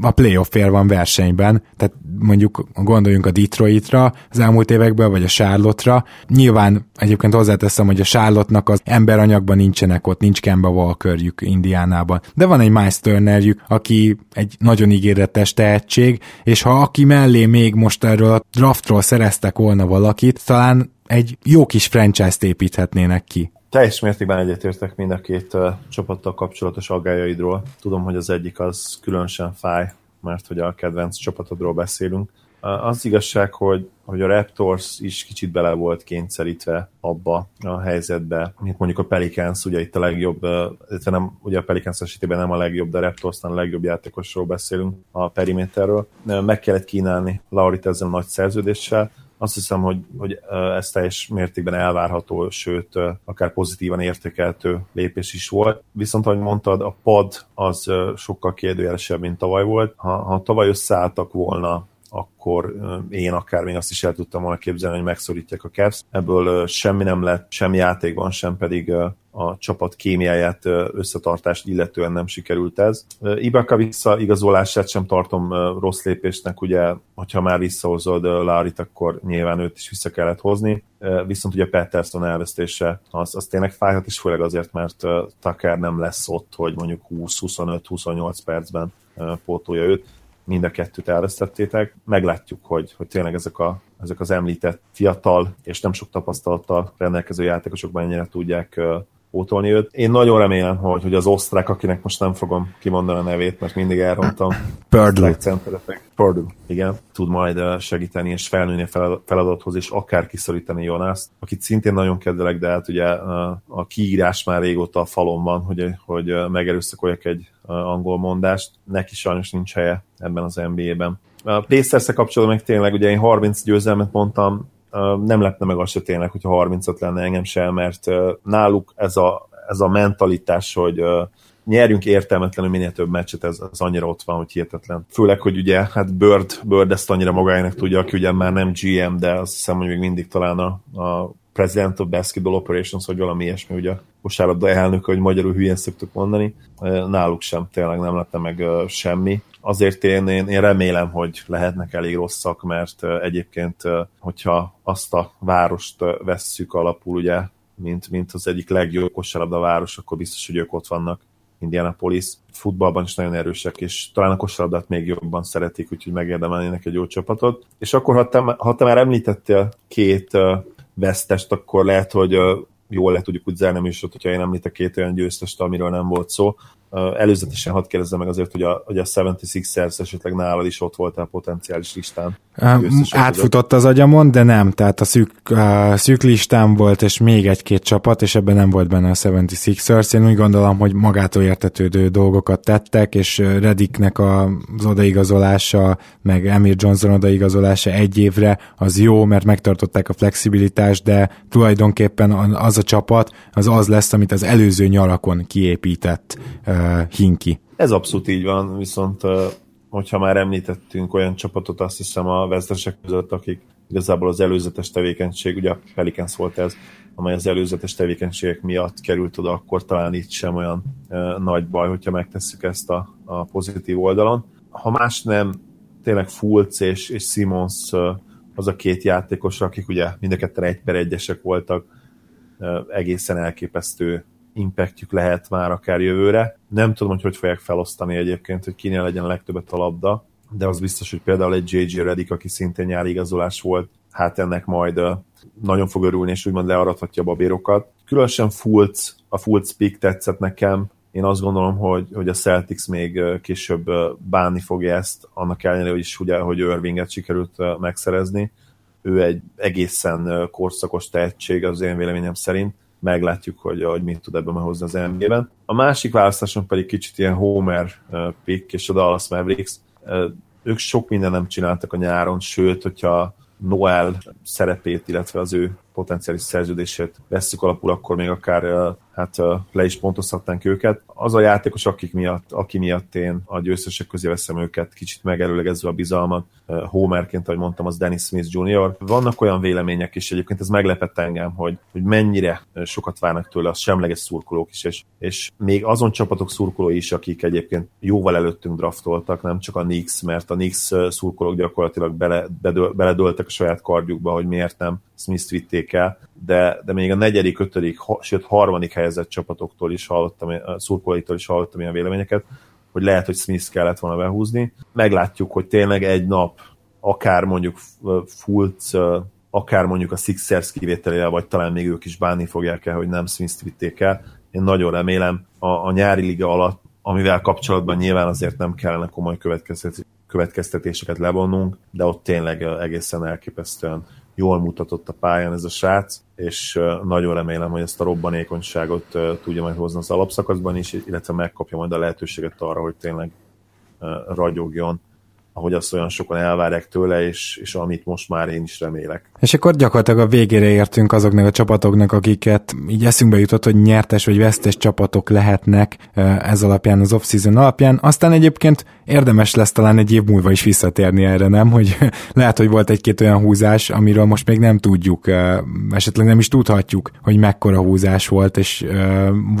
a playoffért van versenyben, tehát mondjuk gondoljunk a Detroitra az elmúlt években, vagy a Charlotte-ra. Nyilván egyébként hozzáteszem, hogy a Charlotte-nak az emberanyagban nincsenek ott, nincs Kemba Walkerjük Indiánában, de van egy Miles Turnerjük, aki egy nagyon ígéretes tehetség, és ha aki mellé még most erről a draftról szereztek volna valakit, talán egy jó kis franchise-t építhetnének ki. Teljes mértékben egyetértek mind a két uh, csapattal kapcsolatos aggájaidról. Tudom, hogy az egyik az különösen fáj, mert hogy a kedvenc csapatodról beszélünk. Az igazság, hogy, hogy a Raptors is kicsit bele volt kényszerítve abba a helyzetbe, mint mondjuk a Pelicans, ugye itt a legjobb, illetve nem, ugye a Pelicans esetében nem a legjobb, de a Raptorsnál a legjobb játékosról beszélünk a periméterről. Meg kellett kínálni Laurit ezzel a nagy szerződéssel, azt hiszem, hogy, hogy ez teljes mértékben elvárható, sőt, akár pozitívan értékeltő lépés is volt. Viszont, ahogy mondtad, a pad az sokkal kérdőjelesebb, mint tavaly volt. Ha, ha tavaly összeálltak volna akkor én akár még azt is el tudtam volna képzelni, hogy megszorítják a Cavs. Ebből semmi nem lett, sem játékban, sem pedig a csapat kémiáját, összetartást illetően nem sikerült ez. Ibaka visszaigazolását sem tartom rossz lépésnek, ugye, hogyha már visszahozod Lárit, akkor nyilván őt is vissza kellett hozni, viszont ugye Patterson elvesztése az, az tényleg fájhat, és főleg azért, mert Tucker nem lesz ott, hogy mondjuk 20-25-28 percben pótolja őt mind a kettőt elvesztettétek. Meglátjuk, hogy, hogy tényleg ezek, a, ezek az említett fiatal és nem sok tapasztalattal rendelkező játékosok mennyire tudják pótolni őt. Én nagyon remélem, hogy, hogy az osztrák, akinek most nem fogom kimondani a nevét, mert mindig elrontam. Purdue. Purdue, igen. Tud majd segíteni és felnőni a feladathoz, és akár kiszorítani Jonászt, akit szintén nagyon kedvelek, de hát ugye a kiírás már régóta a falon van, hogy, hogy megerőszakoljak egy angol mondást. Neki sajnos nincs helye ebben az NBA-ben. A pacers kapcsolatban meg tényleg, ugye én 30 győzelmet mondtam, nem lepne meg az se tényleg, hogyha 35 lenne engem sem, mert náluk ez a, ez a mentalitás, hogy nyerjünk értelmetlenül minél több meccset, ez, ez annyira ott van, hogy hihetetlen. Főleg, hogy ugye, hát Bird, Bird ezt annyira magának tudja, aki ugye már nem GM, de azt hiszem, hogy még mindig talán a, a President of Basketball Operations, vagy valami ilyesmi, ugye kosárlabda elnök, hogy magyarul hülyen szoktuk mondani. Náluk sem tényleg nem lett meg semmi azért én, én, én remélem, hogy lehetnek elég rosszak, mert egyébként, hogyha azt a várost vesszük alapul, ugye, mint, mint az egyik legjobb kosárlabda város, akkor biztos, hogy ők ott vannak. Indianapolis futballban is nagyon erősek, és talán a kosárlabdát még jobban szeretik, úgyhogy megérdemelnének egy jó csapatot. És akkor, ha te, ha te már említettél két vesztest, akkor lehet, hogy jól le tudjuk úgy zárni is, hogyha én említek két olyan győztest, amiről nem volt szó. Előzetesen hadd kérdezzem meg azért, hogy a, hogy a 76ers esetleg nálad is ott volt a potenciális listán. Átfutott az agyamon, de nem, tehát a szűk, a szűk listám volt, és még egy-két csapat, és ebben nem volt benne a 76ers. Én úgy gondolom, hogy magától értetődő dolgokat tettek, és Rediknek az odaigazolása, meg Emir Johnson odaigazolása egy évre, az jó, mert megtartották a flexibilitást, de tulajdonképpen az a csapat, az az lesz, amit az előző nyalakon kiépített Hinki. Ez abszolút így van, viszont uh, hogyha már említettünk olyan csapatot, azt hiszem a vesztesek között, akik igazából az előzetes tevékenység, ugye a Pelicans volt ez, amely az előzetes tevékenységek miatt került oda, akkor talán itt sem olyan uh, nagy baj, hogyha megtesszük ezt a, a pozitív oldalon. Ha más nem, tényleg Fulc és, és Simons az a két játékos, akik ugye mind a ketten egy per egyesek voltak, egészen elképesztő impactjük lehet már akár jövőre. Nem tudom, hogy hogy fogják felosztani egyébként, hogy kinél legyen a legtöbbet a labda, de az biztos, hogy például egy JJ Redick, aki szintén nyári igazolás volt, hát ennek majd nagyon fog örülni, és úgymond learadhatja a babérokat. Különösen Fulc, a Fulc pick tetszett nekem, én azt gondolom, hogy, hogy a Celtics még később bánni fogja ezt, annak ellenére, hogy is ugye, hogy Irvinget sikerült megszerezni. Ő egy egészen korszakos tehetség az én véleményem szerint, meglátjuk, hogy, hogy mit tud ebben hozni az NBA-ben. A másik választáson pedig kicsit ilyen Homer pick és a Dallas Mavericks. Ők sok minden nem csináltak a nyáron, sőt, hogyha Noel szerepét, illetve az ő potenciális szerződését vesszük alapul, akkor még akár hát le is pontozhatnánk őket. Az a játékos, akik miatt, aki miatt én a győztesek közé veszem őket, kicsit megerőlegezve a bizalmat, Homerként, ahogy mondtam, az Dennis Smith Jr. Vannak olyan vélemények is, egyébként ez meglepett engem, hogy, hogy mennyire sokat várnak tőle a semleges szurkolók is, és, és még azon csapatok szurkolói is, akik egyébként jóval előttünk draftoltak, nem csak a Knicks, mert a Knicks szurkolók gyakorlatilag bele, bedöl, beledöltek a saját kardjukba, hogy miért nem Smith-t vitték el, de, de még a negyedik, ötödik, ha, sőt harmadik helyezett csapatoktól is hallottam, a szurkolóitól is hallottam ilyen véleményeket, hogy lehet, hogy Smith kellett volna behúzni. Meglátjuk, hogy tényleg egy nap akár mondjuk Fultz, akár mondjuk a Sixers kivételével, vagy talán még ők is bánni fogják el, hogy nem Smith-t vitték el. Én nagyon remélem a, a nyári liga alatt, amivel kapcsolatban nyilván azért nem kellene komoly következtetéseket levonnunk, de ott tényleg egészen elképesztően jól mutatott a pályán ez a srác, és nagyon remélem, hogy ezt a robbanékonyságot tudja majd hozni az alapszakaszban is, illetve megkapja majd a lehetőséget arra, hogy tényleg ragyogjon ahogy azt olyan sokan elvárják tőle, és, és amit most már én is remélek. És akkor gyakorlatilag a végére értünk azoknak a csapatoknak, akiket így eszünkbe jutott, hogy nyertes vagy vesztes csapatok lehetnek ez alapján, az off-season alapján. Aztán egyébként érdemes lesz talán egy év múlva is visszatérni erre, nem? Hogy [LAUGHS] lehet, hogy volt egy-két olyan húzás, amiről most még nem tudjuk, esetleg nem is tudhatjuk, hogy mekkora húzás volt, és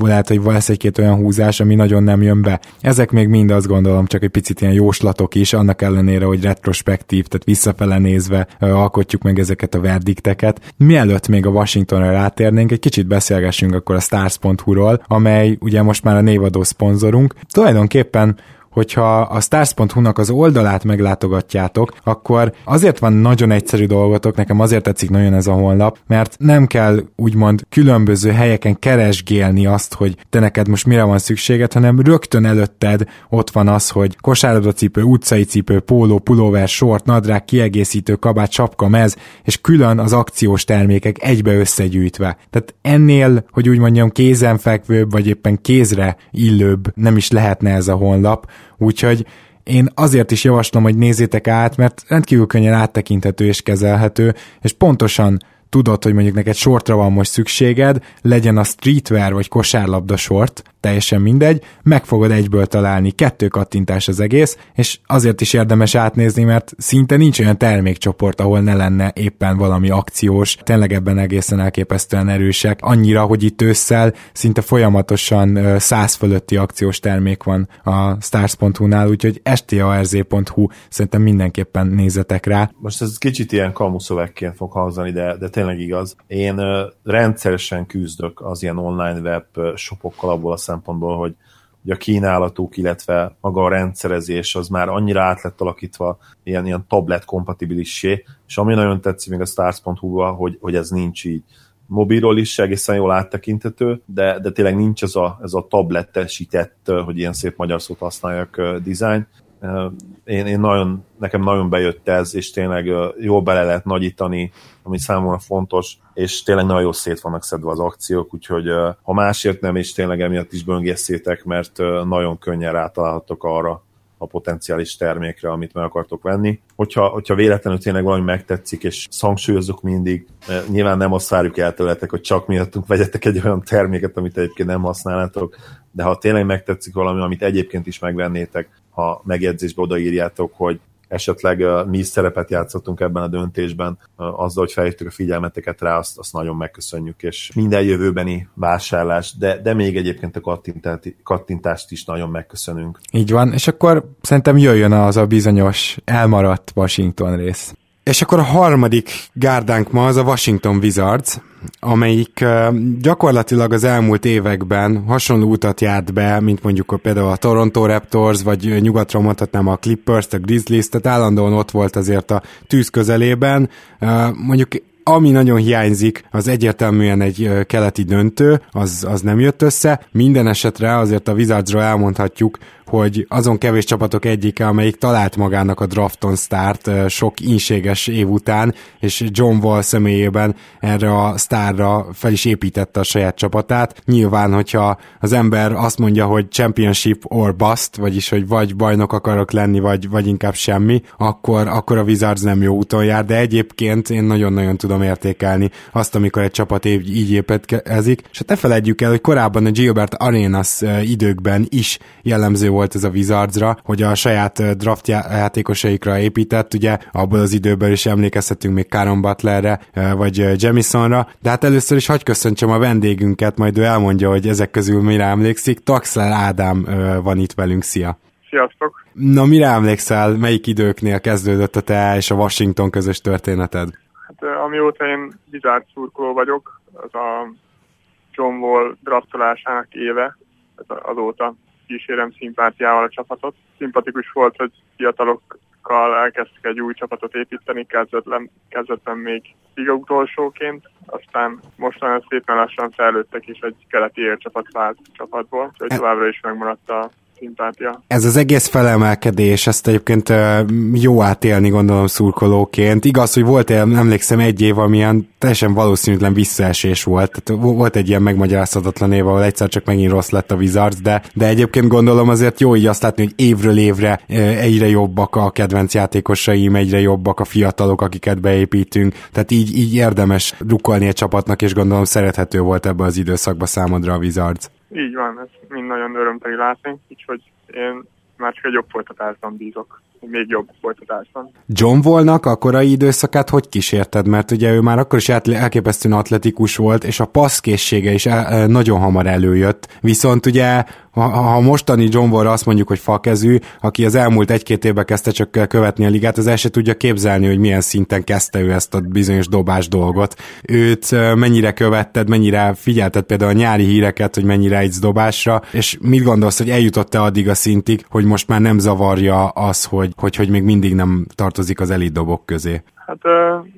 lehet, hogy lesz egy-két olyan húzás, ami nagyon nem jön be. Ezek még mind azt gondolom csak egy picit ilyen jóslatok is, annak ellenére, hogy retrospektív, tehát visszafele nézve alkotjuk meg ezeket a verdikteket. Mielőtt még a Washingtonra rátérnénk, egy kicsit beszélgessünk akkor a stars.hu-ról, amely ugye most már a névadó szponzorunk. Tulajdonképpen hogyha a stars.hu-nak az oldalát meglátogatjátok, akkor azért van nagyon egyszerű dolgotok, nekem azért tetszik nagyon ez a honlap, mert nem kell úgymond különböző helyeken keresgélni azt, hogy te neked most mire van szükséged, hanem rögtön előtted ott van az, hogy kosárlabdacipő, utcai cipő, póló, pulóver, sort, nadrág, kiegészítő, kabát, sapka, mez, és külön az akciós termékek egybe összegyűjtve. Tehát ennél, hogy úgy mondjam, kézenfekvőbb, vagy éppen kézre illőbb nem is lehetne ez a honlap, Úgyhogy én azért is javaslom, hogy nézzétek át, mert rendkívül könnyen áttekinthető és kezelhető, és pontosan tudod, hogy mondjuk neked sortra van most szükséged, legyen a streetwear vagy kosárlabda sort, teljesen mindegy, meg fogod egyből találni, kettő kattintás az egész, és azért is érdemes átnézni, mert szinte nincs olyan termékcsoport, ahol ne lenne éppen valami akciós, tényleg ebben egészen elképesztően erősek, annyira, hogy itt ősszel szinte folyamatosan száz fölötti akciós termék van a stars.hu-nál, úgyhogy starz.hu szerintem mindenképpen nézzetek rá. Most ez kicsit ilyen kamuszövegként fog hallani, de, de tényleg igaz. Én rendszeresen küzdök az ilyen online web shopokkal abból a szempontból, hogy, hogy a kínálatuk, illetve maga a rendszerezés az már annyira át lett alakítva ilyen, ilyen tablet kompatibilissé, és ami nagyon tetszik még a stars.hu-ba, hogy, hogy ez nincs így. Mobilról is egészen jól áttekintető, de, de tényleg nincs ez a, ez a tablettesített, hogy ilyen szép magyar szót használjak, design, én, én nagyon, nekem nagyon bejött ez, és tényleg jól bele lehet nagyítani, ami számomra fontos, és tényleg nagyon jó szét vannak szedve az akciók, úgyhogy ha másért nem, és tényleg emiatt is böngészétek, mert nagyon könnyen rátalálhatok arra, a potenciális termékre, amit meg akartok venni. Hogyha, hogyha véletlenül tényleg valami megtetszik, és hangsúlyozok mindig, nyilván nem azt várjuk el tőletek, hogy csak miattunk vegyetek egy olyan terméket, amit egyébként nem használnátok, de ha tényleg megtetszik valami, amit egyébként is megvennétek, ha megjegyzésbe odaírjátok, hogy esetleg mi is szerepet játszottunk ebben a döntésben, azzal, hogy felhívtuk a figyelmeteket rá, azt, azt nagyon megköszönjük, és minden jövőbeni vásárlás, de, de még egyébként a kattintást is nagyon megköszönünk. Így van, és akkor szerintem jöjjön az a bizonyos elmaradt Washington rész. És akkor a harmadik gárdánk ma az a Washington Wizards, amelyik gyakorlatilag az elmúlt években hasonló utat járt be, mint mondjuk például a Toronto Raptors, vagy nyugatra mondhatnám a Clippers, a Grizzlies, tehát állandóan ott volt azért a tűz közelében. Mondjuk ami nagyon hiányzik, az egyértelműen egy keleti döntő, az, az nem jött össze. Minden esetre azért a Wizardsról elmondhatjuk, hogy azon kevés csapatok egyike, amelyik talált magának a drafton start sok inséges év után, és John Wall személyében erre a sztárra fel is építette a saját csapatát. Nyilván, hogyha az ember azt mondja, hogy championship or bust, vagyis hogy vagy bajnok akarok lenni, vagy, vagy inkább semmi, akkor, akkor a Wizards nem jó úton jár, de egyébként én nagyon-nagyon tudom értékelni azt, amikor egy csapat így építkezik, és hát ne felejtjük el, hogy korábban a Gilbert Arenas időkben is jellemző volt ez a Wizardsra, hogy a saját draft játékosaikra épített, ugye abból az időből is emlékezhetünk még Karen Butlerre, vagy Jemisonra, de hát először is hagyj köszöntsem a vendégünket, majd ő elmondja, hogy ezek közül mire emlékszik. Taxler Ádám van itt velünk, szia! Sziasztok! Na, mire emlékszel, melyik időknél kezdődött a te és a Washington közös történeted? Hát amióta én Wizard szurkoló vagyok, az a John Wall draftolásának éve, azóta kísérem szimpátiával a csapatot. Szimpatikus volt, hogy fiatalokkal elkezdtek egy új csapatot építeni, kezdetlen, kezdetben még liga utolsóként, aztán mostanában szépen lassan fejlődtek, és egy keleti élcsapat vált csapatból, úgyhogy e- továbbra is megmaradt a szimpátia. Ez az egész felemelkedés, ezt egyébként jó átélni gondolom szurkolóként. Igaz, hogy volt, emlékszem, egy év, amilyen teljesen valószínűtlen visszaesés volt. Tehát volt egy ilyen megmagyarázhatatlan év, ahol egyszer csak megint rossz lett a Wizards, de, de egyébként gondolom azért jó így azt látni, hogy évről évre egyre jobbak a kedvenc játékosaim, egyre jobbak a fiatalok, akiket beépítünk. Tehát így, így érdemes rukolni egy csapatnak, és gondolom szerethető volt ebbe az időszakba számodra a Wizards. Így van, ez mind nagyon örömteli látni, úgyhogy én már csak egy jobb folytatásban bízok még jobb folytatásban. John Wallnak a korai időszakát hogy kísérted? Mert ugye ő már akkor is elképesztően atletikus volt, és a passzkészsége is el, nagyon hamar előjött. Viszont ugye ha, ha mostani John Wall azt mondjuk, hogy fakezű, aki az elmúlt egy-két évben kezdte csak követni a ligát, az el se tudja képzelni, hogy milyen szinten kezdte ő ezt a bizonyos dobás dolgot. Őt mennyire követted, mennyire figyelted például a nyári híreket, hogy mennyire egy dobásra, és mit gondolsz, hogy eljutott-e addig a szintig, hogy most már nem zavarja az, hogy, hogy, hogy még mindig nem tartozik az elit dobok közé? Hát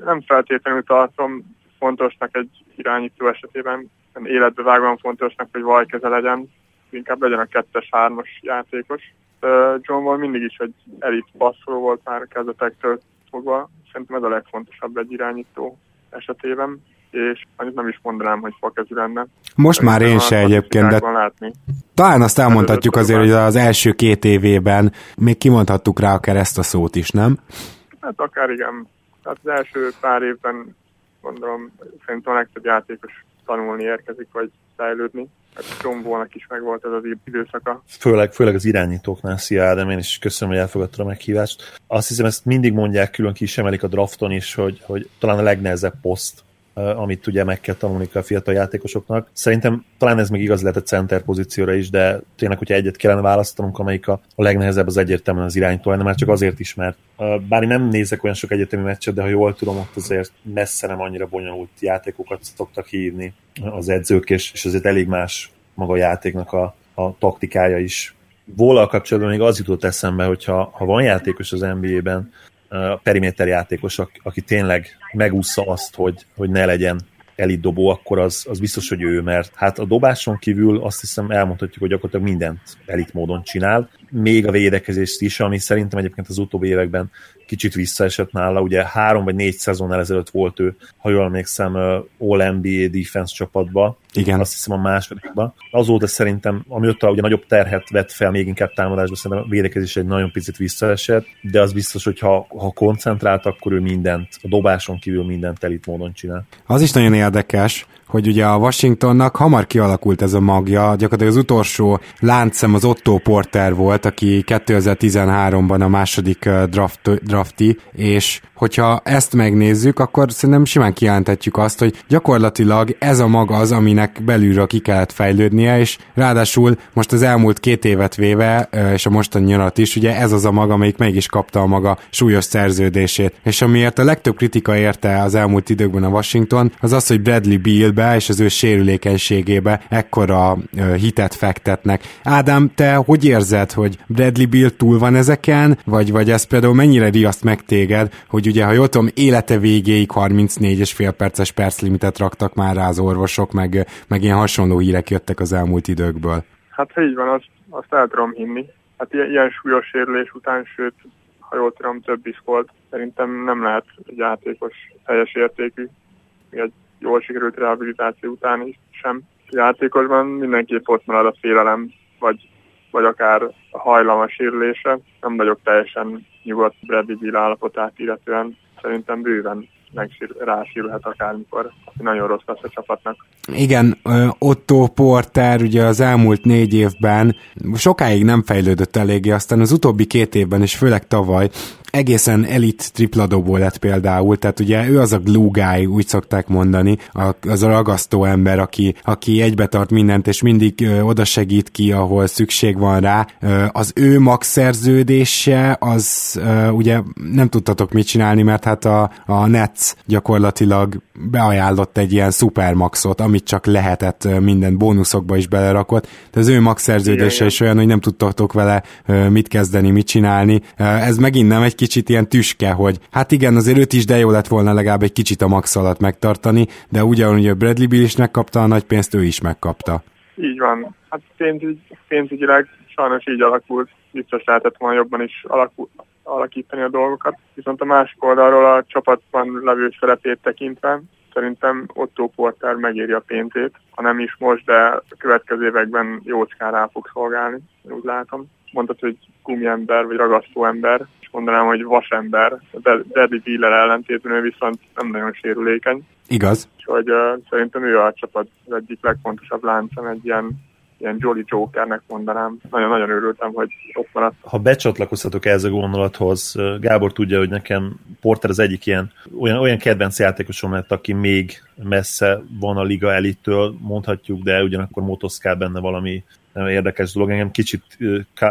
nem feltétlenül tartom fontosnak egy irányító esetében, életbevágóan fontosnak, hogy vajkeze legyen, inkább legyen a kettes-hármas játékos. John Wall mindig is egy elit passzoló volt már kezdetektől fogva. Szerintem ez a legfontosabb egy irányító esetében és annyit nem is mondanám, hogy fakezű lenne. Most már én se egyébként, de látni. talán azt elmondhatjuk azért, hogy az első két évében még kimondhattuk rá akár ezt a szót is, nem? Hát akár igen. Tehát az első pár évben gondolom szerintem a legtöbb játékos tanulni érkezik, vagy fejlődni. Hát is meg volt ez az időszaka. Főleg, főleg az irányítóknál, szia Ádám, én is köszönöm, hogy elfogadtad a meghívást. Azt hiszem, ezt mindig mondják, külön ki is emelik a drafton is, hogy, hogy talán a legnehezebb poszt amit ugye meg kell tanulni a fiatal játékosoknak. Szerintem talán ez még igaz lehet a center pozícióra is, de tényleg, hogyha egyet kellene választanunk, amelyik a, a legnehezebb, az egyértelműen az iránytó lenne, már csak azért is, mert bár én nem nézek olyan sok egyetemi meccset, de ha jól tudom, ott azért messze nem annyira bonyolult játékokat szoktak hívni az edzők, és, és azért elég más maga a játéknak a, a taktikája is. Volal kapcsolatban még az jutott eszembe, hogy ha, ha van játékos az NBA-ben, a periméter játékos, aki tényleg megúszza azt, hogy, hogy ne legyen elit dobó, akkor az, az biztos, hogy ő, mert hát a dobáson kívül azt hiszem elmondhatjuk, hogy gyakorlatilag mindent elit módon csinál, még a védekezést is, ami szerintem egyébként az utóbbi években kicsit visszaesett nála, ugye három vagy négy szezon ezelőtt volt ő, ha jól emlékszem, All-NBA defense csapatba, igen. azt hiszem a másodikban. Azóta szerintem, amióta ugye nagyobb terhet vett fel még inkább támadásba, szerintem a védekezés egy nagyon picit visszaesett, de az biztos, hogy ha, ha koncentrált, akkor ő mindent, a dobáson kívül mindent elit módon csinál. Az is nagyon érdekes, hogy ugye a Washingtonnak hamar kialakult ez a magja, gyakorlatilag az utolsó láncszem az Otto Porter volt, aki 2013-ban a második draft, drafti, és hogyha ezt megnézzük, akkor szerintem simán kijelenthetjük azt, hogy gyakorlatilag ez a maga az, aminek belülről ki kellett fejlődnie, és ráadásul most az elmúlt két évet véve, és a mostani nyarat is, ugye ez az a maga, amelyik meg is kapta a maga súlyos szerződését. És amiért a legtöbb kritika érte az elmúlt időkben a Washington, az az, hogy Bradley Beal-be és az ő sérülékenységébe ekkora hitet fektetnek. Ádám, te hogy érzed, hogy Bradley Beal túl van ezeken, vagy, vagy ez például mennyire riaszt meg téged, hogy ugye, ha jól tudom, élete végéig 34 és fél perces perclimitet raktak már rá az orvosok, meg, meg ilyen hasonló hírek jöttek az elmúlt időkből. Hát így van, azt, azt el tudom hinni. hát ilyen, ilyen súlyos sérülés után, sőt, ha jól tudom, több is volt. Szerintem nem lehet egy játékos teljes értékű, egy jól sikerült rehabilitáció után is sem. Játékosban mindenképp ott marad a félelem, vagy, vagy akár a hajlam a sérülése. Nem vagyok teljesen nyugodt Bradley Bill állapotát, illetően szerintem bőven rásírulhat akármikor. Nagyon rossz lesz a csapatnak. Igen, Otto Porter ugye az elmúlt négy évben sokáig nem fejlődött eléggé, aztán az utóbbi két évben, és főleg tavaly egészen elit tripladóból lett például, tehát ugye ő az a glue guy, úgy szokták mondani, az a ragasztó ember, aki, aki egybe tart mindent, és mindig ö, oda segít ki, ahol szükség van rá. Ö, az ő max szerződése, az ö, ugye nem tudtatok mit csinálni, mert hát a, a Nets gyakorlatilag beajánlott egy ilyen szupermaxot, amit csak lehetett minden bónuszokba is belerakott, de az ő max szerződése is olyan, hogy nem tudtatok vele mit kezdeni, mit csinálni. Ez megint nem egy kicsit ilyen tüske, hogy hát igen, azért őt is de jó lett volna legalább egy kicsit a max alatt megtartani, de ugyanúgy a Bradley Bill is megkapta a nagy pénzt, ő is megkapta. Így van. Hát pénzügy, pénzügyileg sajnos így alakult. Biztos lehetett volna jobban is alakul, alakítani a dolgokat. Viszont a másik oldalról a csapatban levő szerepét tekintve szerintem Otto Porter megéri a pénzét, ha nem is most, de a következő években jócskán rá fog szolgálni, úgy látom. Mondtad, hogy gumiember vagy ragasztó ember, és mondanám, hogy vasember. Debbie Wheeler ellentétben ő viszont nem nagyon sérülékeny. Igaz. Úgyhogy uh, szerintem ő a csapat egyik legfontosabb láncem, egy ilyen ilyen Jolly Jokernek mondanám. Nagyon-nagyon örültem, hogy ott maradt. Ha becsatlakozhatok ez a gondolathoz, Gábor tudja, hogy nekem Porter az egyik ilyen olyan, olyan kedvenc játékosom lett, aki még messze van a liga elittől, mondhatjuk, de ugyanakkor motoszkál benne valami érdekes dolog. Engem kicsit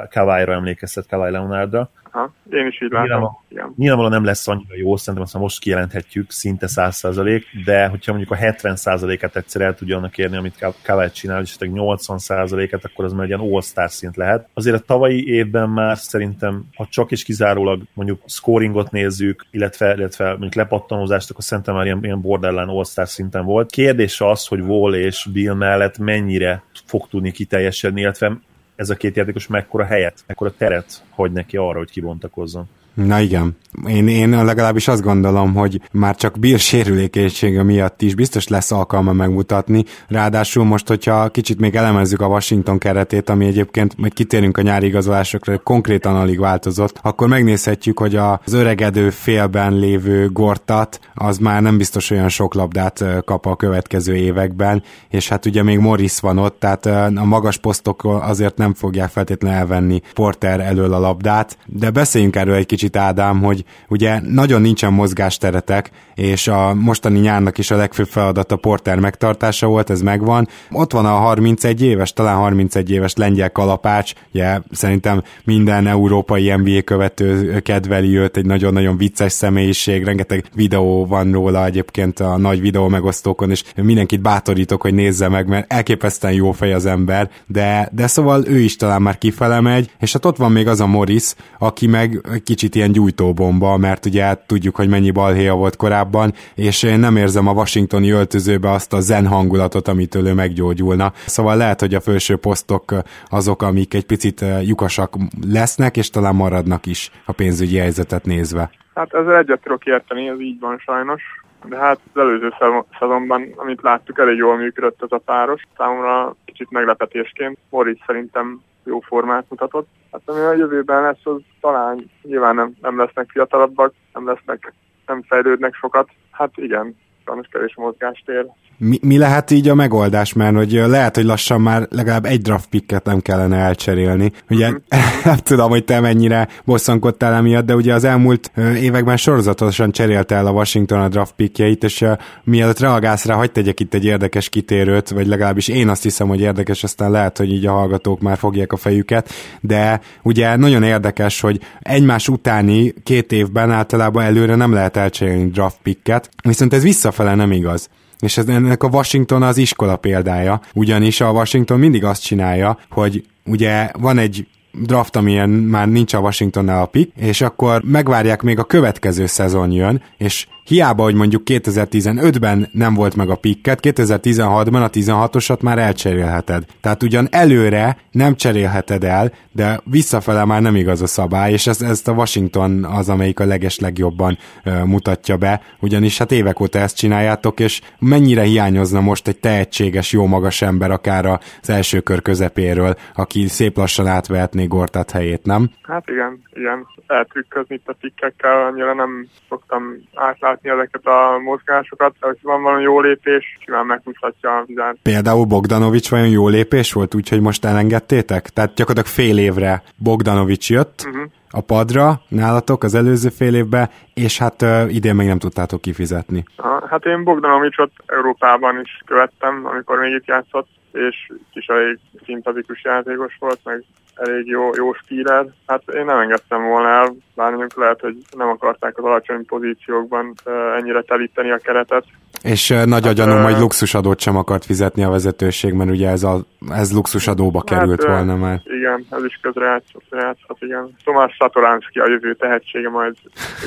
Kawai-ra emlékeztet, Kawai Leonardra. Ha, én is így látom. Nyilvánvalóan nem lesz annyira jó, szerintem azt most kijelenthetjük, szinte 100%, de hogyha mondjuk a 70%-át egyszer el tudja annak érni, amit Kawai csinál, és 80%-et, akkor az már egy ilyen all-star szint lehet. Azért a tavalyi évben már szerintem, ha csak és kizárólag mondjuk scoringot nézzük, illetve, illetve mondjuk lepattanózást, akkor szerintem már ilyen, ilyen borderline all-star szinten volt. Kérdés az, hogy Wall és Bill mellett mennyire fog tudni kiteljesedni, illetve ez a két játékos mekkora helyet, mekkora teret hagy neki arra, hogy kibontakozzon. Na igen. Én, én legalábbis azt gondolom, hogy már csak Bill sérülékenysége miatt is biztos lesz alkalma megmutatni. Ráadásul most, hogyha kicsit még elemezzük a Washington keretét, ami egyébként majd kitérünk a nyári igazolásokra, konkrétan alig változott, akkor megnézhetjük, hogy az öregedő félben lévő Gortat, az már nem biztos olyan sok labdát kap a következő években, és hát ugye még Morris van ott, tehát a magas posztok azért nem fogják feltétlenül elvenni Porter elől a labdát, de beszéljünk erről egy kicsit Ádám, hogy ugye nagyon nincsen mozgásteretek, és a mostani nyárnak is a legfőbb feladat a Porter megtartása volt, ez megvan. Ott van a 31 éves, talán 31 éves lengyel kalapács, ugye szerintem minden európai NBA követő kedveli őt, egy nagyon-nagyon vicces személyiség, rengeteg videó van róla egyébként a nagy videó megosztókon, és mindenkit bátorítok, hogy nézze meg, mert elképesztően jó fej az ember, de, de szóval ő is talán már kifele megy, és hát ott van még az a Morris, aki meg kicsit ilyen gyújtóbomba, mert ugye tudjuk, hogy mennyi balhéja volt korábban, és én nem érzem a washingtoni öltözőbe azt a zen hangulatot, amitől ő meggyógyulna. Szóval lehet, hogy a felső posztok azok, amik egy picit lyukasak lesznek, és talán maradnak is a pénzügyi helyzetet nézve. Hát ezzel egyet tudok érteni, ez így van sajnos. De hát az előző szezonban, amit láttuk, elég jól működött ez a páros. Számomra kicsit meglepetésként. Morris szerintem jó formát mutatott. Hát ami a jövőben lesz, az talán nyilván nem, nem lesznek fiatalabbak, nem lesznek, nem fejlődnek sokat. Hát igen, sajnos kevés mozgástér. Mi, mi lehet így a megoldás, mert hogy lehet, hogy lassan már legalább egy draft picket nem kellene elcserélni. Ugye mm-hmm. [LAUGHS] nem tudom, hogy te mennyire bosszankodtál emiatt, de ugye az elmúlt években sorozatosan cserélte el a Washington a draft pickjeit, és mielőtt reagálsz rá, hagyd tegyek itt egy érdekes kitérőt, vagy legalábbis én azt hiszem, hogy érdekes, aztán lehet, hogy így a hallgatók már fogják a fejüket, de ugye nagyon érdekes, hogy egymás utáni két évben általában előre nem lehet elcserélni draft picket, viszont ez visszafele nem igaz. És ez, ennek a Washington az iskola példája, ugyanis a Washington mindig azt csinálja, hogy ugye van egy draft, amilyen már nincs a Washingtonnál a pick, és akkor megvárják még a következő szezon jön, és hiába, hogy mondjuk 2015-ben nem volt meg a pikket, 2016-ban a 16-osat már elcserélheted. Tehát ugyan előre nem cserélheted el, de visszafele már nem igaz a szabály, és ezt, ezt a Washington az, amelyik a leges legjobban uh, mutatja be, ugyanis hát évek óta ezt csináljátok, és mennyire hiányozna most egy tehetséges, jó magas ember akár az első kör közepéről, aki szép lassan átvehetné Gortat helyét, nem? Hát igen, igen. Eltrükközni itt a pikkekkel, annyira nem szoktam átlátni ezeket a mozgásokat, de hogyha van valami jó lépés, simán megmutatja a vizet. Például Bogdanovics vajon jó lépés volt, úgyhogy most elengedtétek? Tehát gyakorlatilag fél évre Bogdanovics jött, uh-huh a padra nálatok az előző fél évben, és hát uh, idén még nem tudtátok kifizetni. Hát én Bogdanovicsot Európában is követtem, amikor még itt játszott, és is elég szimpatikus játékos volt, meg elég jó, jó stíler. Hát én nem engedtem volna el, bár mondjuk lehet, hogy nem akarták az alacsony pozíciókban ennyire telíteni a keretet. És nagy hát, agyanú, majd luxusadót sem akart fizetni a vezetőség, mert ugye ez, a, ez luxusadóba hát, került volna már. Igen, ez is közre játszott, játszott igen. Tomás Szatoránszki a jövő tehetsége, majd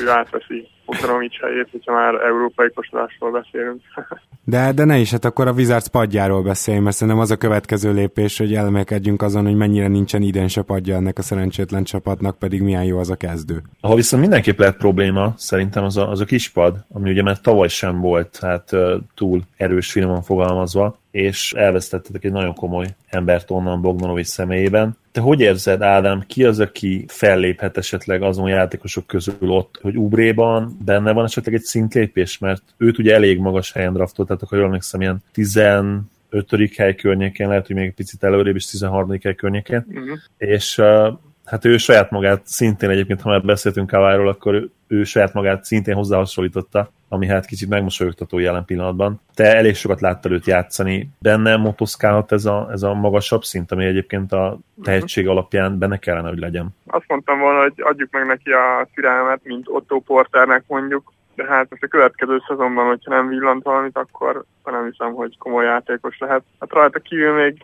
ő átveszi Bogdanovics helyét, hogyha már európai kosarásról beszélünk. [LAUGHS] de, de ne is, hát akkor a Wizards padjáról beszélj, mert szerintem az a következő lépés, hogy elmélkedjünk azon, hogy mennyire nincsen idén se padja ennek a szerencsétlen csapatnak, pedig milyen jó az a kezdő. Ha viszont mindenképp lehet probléma, szerintem az a, az a kispad, ami ugye már tavaly sem volt, hát túl erős finoman fogalmazva, és elvesztettetek egy nagyon komoly embert onnan Bogdanovics személyében. Te hogy érzed, Ádám, ki az, aki felléphet esetleg azon játékosok közül ott, hogy Ubréban benne van esetleg egy szintlépés, mert őt ugye elég magas helyen draftoltátok, ha jól emlékszem, ilyen 15. hely környékén, lehet, hogy még egy picit előrébb is 13. hely környékén, uh-huh. és uh, hát ő saját magát szintén egyébként, ha már beszéltünk Kaváról, akkor ő, saját magát szintén hozzáhasonlította, ami hát kicsit megmosolyogtató jelen pillanatban. Te elég sokat láttál őt játszani, benne motoszkálhat ez a, ez a magasabb szint, ami egyébként a tehetség alapján benne kellene, hogy legyen. Azt mondtam volna, hogy adjuk meg neki a türelmet, mint Otto Porternek mondjuk, de hát most a következő szezonban, hogyha nem villant valamit, akkor nem hiszem, hogy komoly játékos lehet. Hát rajta kívül még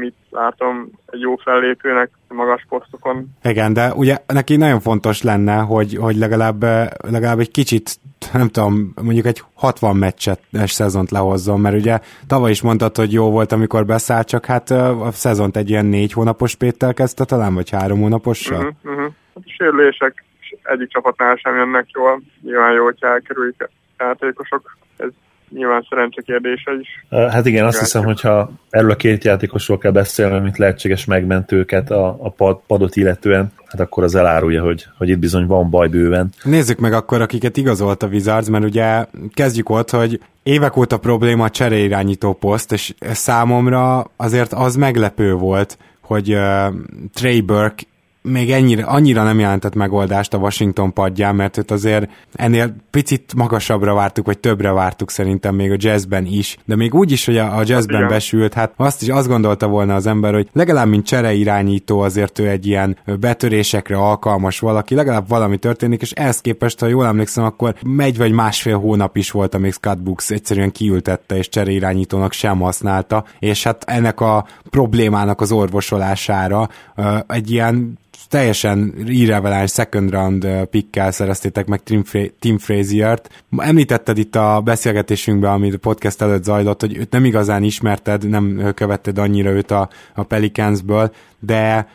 mit látom egy jó fellépőnek magas posztokon. Igen, de ugye neki nagyon fontos lenne, hogy, hogy legalább, legalább egy kicsit nem tudom, mondjuk egy 60 meccset szezont lehozzon, mert ugye tavaly is mondtad, hogy jó volt, amikor beszállt, csak hát a szezont egy ilyen négy hónapos Péttel kezdte talán, vagy három hónapossal? Uh-huh, uh-huh. A sérülések egyik csapatnál sem jönnek jól. Nyilván jó, hogyha elkerülik játékosok. Ez nyilván szerencse kérdése is. Hát igen, azt hiszem, hogyha erről a két játékosról kell beszélni, mint lehetséges megmentőket a, a pad, padot illetően, hát akkor az elárulja, hogy, hogy itt bizony van baj bőven. Nézzük meg akkor, akiket igazolt a Wizards, mert ugye kezdjük ott, hogy évek óta probléma a cseréirányító poszt, és számomra azért az meglepő volt, hogy uh, Trey Burke még ennyire, annyira nem jelentett megoldást a Washington padján, mert őt azért ennél picit magasabbra vártuk, vagy többre vártuk szerintem még a jazzben is, de még úgy is, hogy a, a jazzben hát, besült, hát azt is azt gondolta volna az ember, hogy legalább mint csere irányító azért ő egy ilyen betörésekre alkalmas valaki, legalább valami történik, és ehhez képest, ha jól emlékszem, akkor megy vagy másfél hónap is volt, amíg Scott Books egyszerűen kiültette, és csere irányítónak sem használta, és hát ennek a problémának az orvosolására egy ilyen teljesen irreveláns second round pickkel szereztétek meg Tim, Fra- Tim Frazier-t. Említetted itt a beszélgetésünkben, amit a podcast előtt zajlott, hogy őt nem igazán ismerted, nem követted annyira őt a, a Pelicansből, de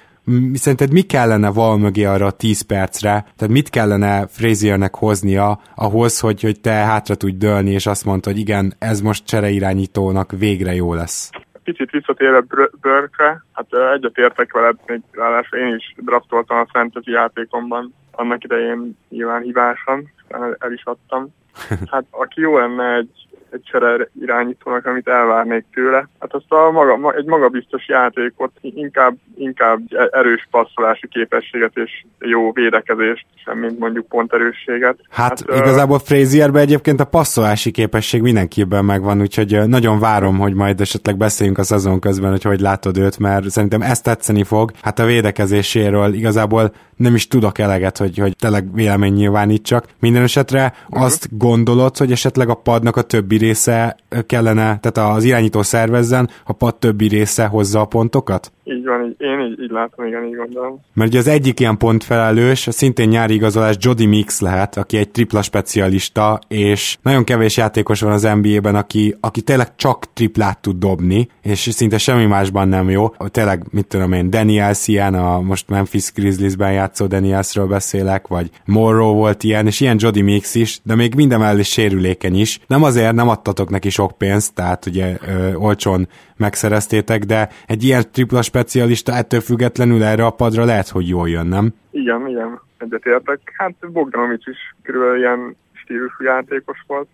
szerinted mi kellene val mögé arra a 10 percre, tehát mit kellene Fraziernek hoznia ahhoz, hogy, hogy te hátra tudj dőlni, és azt mondta, hogy igen, ez most csereirányítónak végre jó lesz kicsit visszatérve Börkre, hát egyetértek veled, még ráadásul én is draftoltam a fantasy játékomban, annak idején nyilván hibásan, el is adtam. [LAUGHS] Hát aki jó lenne egy egy csere irányítónak, amit elvárnék tőle. Hát azt a maga, egy magabiztos játékot, inkább, inkább erős passzolási képességet és jó védekezést, sem mint mondjuk pont erősséget. Hát, hát igazából uh, Frazierben egyébként a passzolási képesség mindenkiben megvan, úgyhogy nagyon várom, hogy majd esetleg beszéljünk a szezon közben, hogy hogy látod őt, mert szerintem ezt tetszeni fog. Hát a védekezéséről igazából nem is tudok eleget, hogy, hogy tényleg vélemény nyilvánítsak. Minden esetre uh-huh. azt gondolod, hogy esetleg a padnak a többi része kellene, tehát az irányító szervezzen, a pad többi része hozza a pontokat? Így van, így, én így, így látom, igen, így gondolom. Mert ugye az egyik ilyen pontfelelős, a szintén nyári igazolás Jody Mix lehet, aki egy tripla specialista, és nagyon kevés játékos van az NBA-ben, aki, aki tényleg csak triplát tud dobni, és szinte semmi másban nem jó. Tényleg, mit tudom én, Daniels ilyen, a most Memphis Grizzliesben játszó Danielsről beszélek, vagy Morrow volt ilyen, és ilyen Jody Mix is, de még minden mellé sérülékeny is. Nem azért nem adtatok neki sok pénzt, tehát ugye ö, olcsón megszereztétek, de egy ilyen tripla specialista ettől függetlenül erre a padra lehet, hogy jól jön, nem? Igen, igen, egyetértek. Hát Bogdanovics is körülbelül ilyen stílusú játékos volt.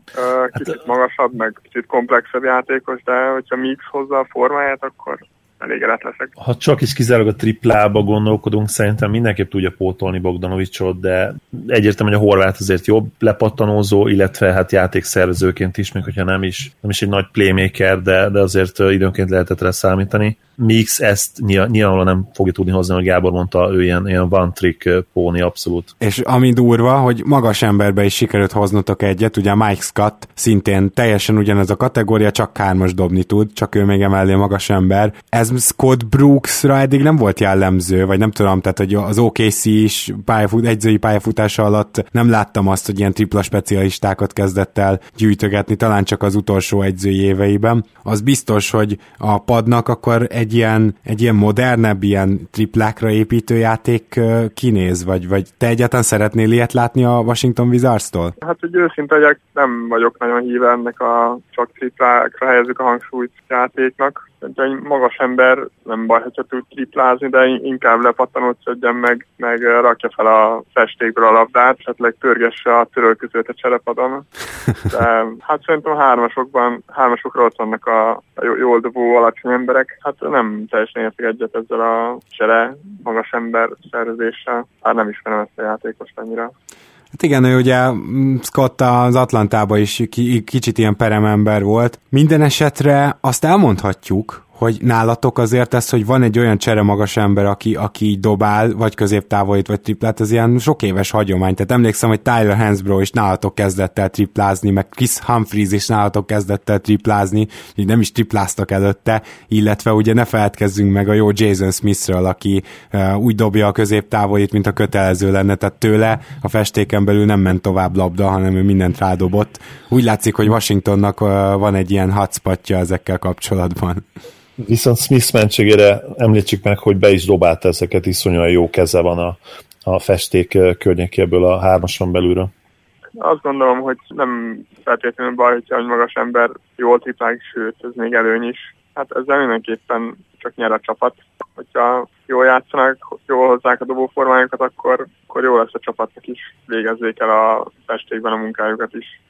Kicsit hát, magasabb, meg kicsit komplexebb játékos, de hogyha mix hozza a formáját, akkor elégedett leszek. Ha csak is kizárólag a triplába gondolkodunk, szerintem mindenképp tudja pótolni Bogdanovicsot, de egyértelmű, hogy a horvát azért jobb lepattanózó, illetve hát játékszervezőként is, még hogyha nem is, nem is egy nagy playmaker, de, de azért időnként lehetett rá számítani. Mix ezt nyilvánvalóan nem fogja tudni hozni, hogy Gábor mondta, ő ilyen, ilyen one trick póni abszolút. És ami durva, hogy magas emberbe is sikerült hoznotok egyet, ugye Mike Scott szintén teljesen ugyanez a kategória, csak hármas dobni tud, csak ő még emellé magas ember. Ez Scott Brooksra eddig nem volt jellemző, vagy nem tudom, tehát hogy az OKC is pályafut, egyzői pályafutása alatt nem láttam azt, hogy ilyen tripla specialistákat kezdett el gyűjtögetni, talán csak az utolsó egyzői éveiben. Az biztos, hogy a padnak akkor egy egy ilyen, egy ilyen modernebb, ilyen triplákra építő játék kinéz, vagy, vagy te egyáltalán szeretnél ilyet látni a Washington Wizards-tól? Hát, hogy őszinte legyek, nem vagyok nagyon híve ennek a csak triplákra helyezzük a hangsúlyt játéknak egy magas ember nem baj, hogyha tud triplázni, de inkább lepattanódjon meg, meg rakja fel a festékből a labdát, esetleg törgesse a törölközőt a cserepadon. [LAUGHS] De hát szerintem a hármasokban, hármasokra ott vannak a, jól dobó alacsony emberek. Hát nem teljesen értek egyet ezzel a csere magas ember szerzéssel. Hát nem ismerem ezt a játékos annyira. Hát igen, ő ugye mm, Scott az Atlantában is kicsit ilyen peremember volt. Minden esetre azt elmondhatjuk, hogy nálatok azért ez, hogy van egy olyan csere magas ember, aki, aki dobál, vagy középtávolít, vagy triplát, ez ilyen sok éves hagyomány. Tehát emlékszem, hogy Tyler Hansbrough is nálatok kezdett el triplázni, meg Chris Humphries is nálatok kezdett el triplázni, így nem is tripláztak előtte, illetve ugye ne feledkezzünk meg a jó Jason Smithről, aki uh, úgy dobja a középtávolít, mint a kötelező lenne, tehát tőle a festéken belül nem ment tovább labda, hanem ő mindent rádobott. Úgy látszik, hogy Washingtonnak uh, van egy ilyen hotspotja ezekkel kapcsolatban. Viszont Smith mentségére említsük meg, hogy be is dobálta ezeket, iszonyúan jó keze van a, a festék környékéből a hármason belülről. Azt gondolom, hogy nem feltétlenül baj, hogyha egy magas ember jól triplázik, sőt, ez még előny is. Hát ezzel mindenképpen csak nyer a csapat. Hogyha jól játszanak, jól hozzák a dobóformájukat, akkor, akkor jó lesz a csapatnak is. Végezzék el a festékben a munkájukat is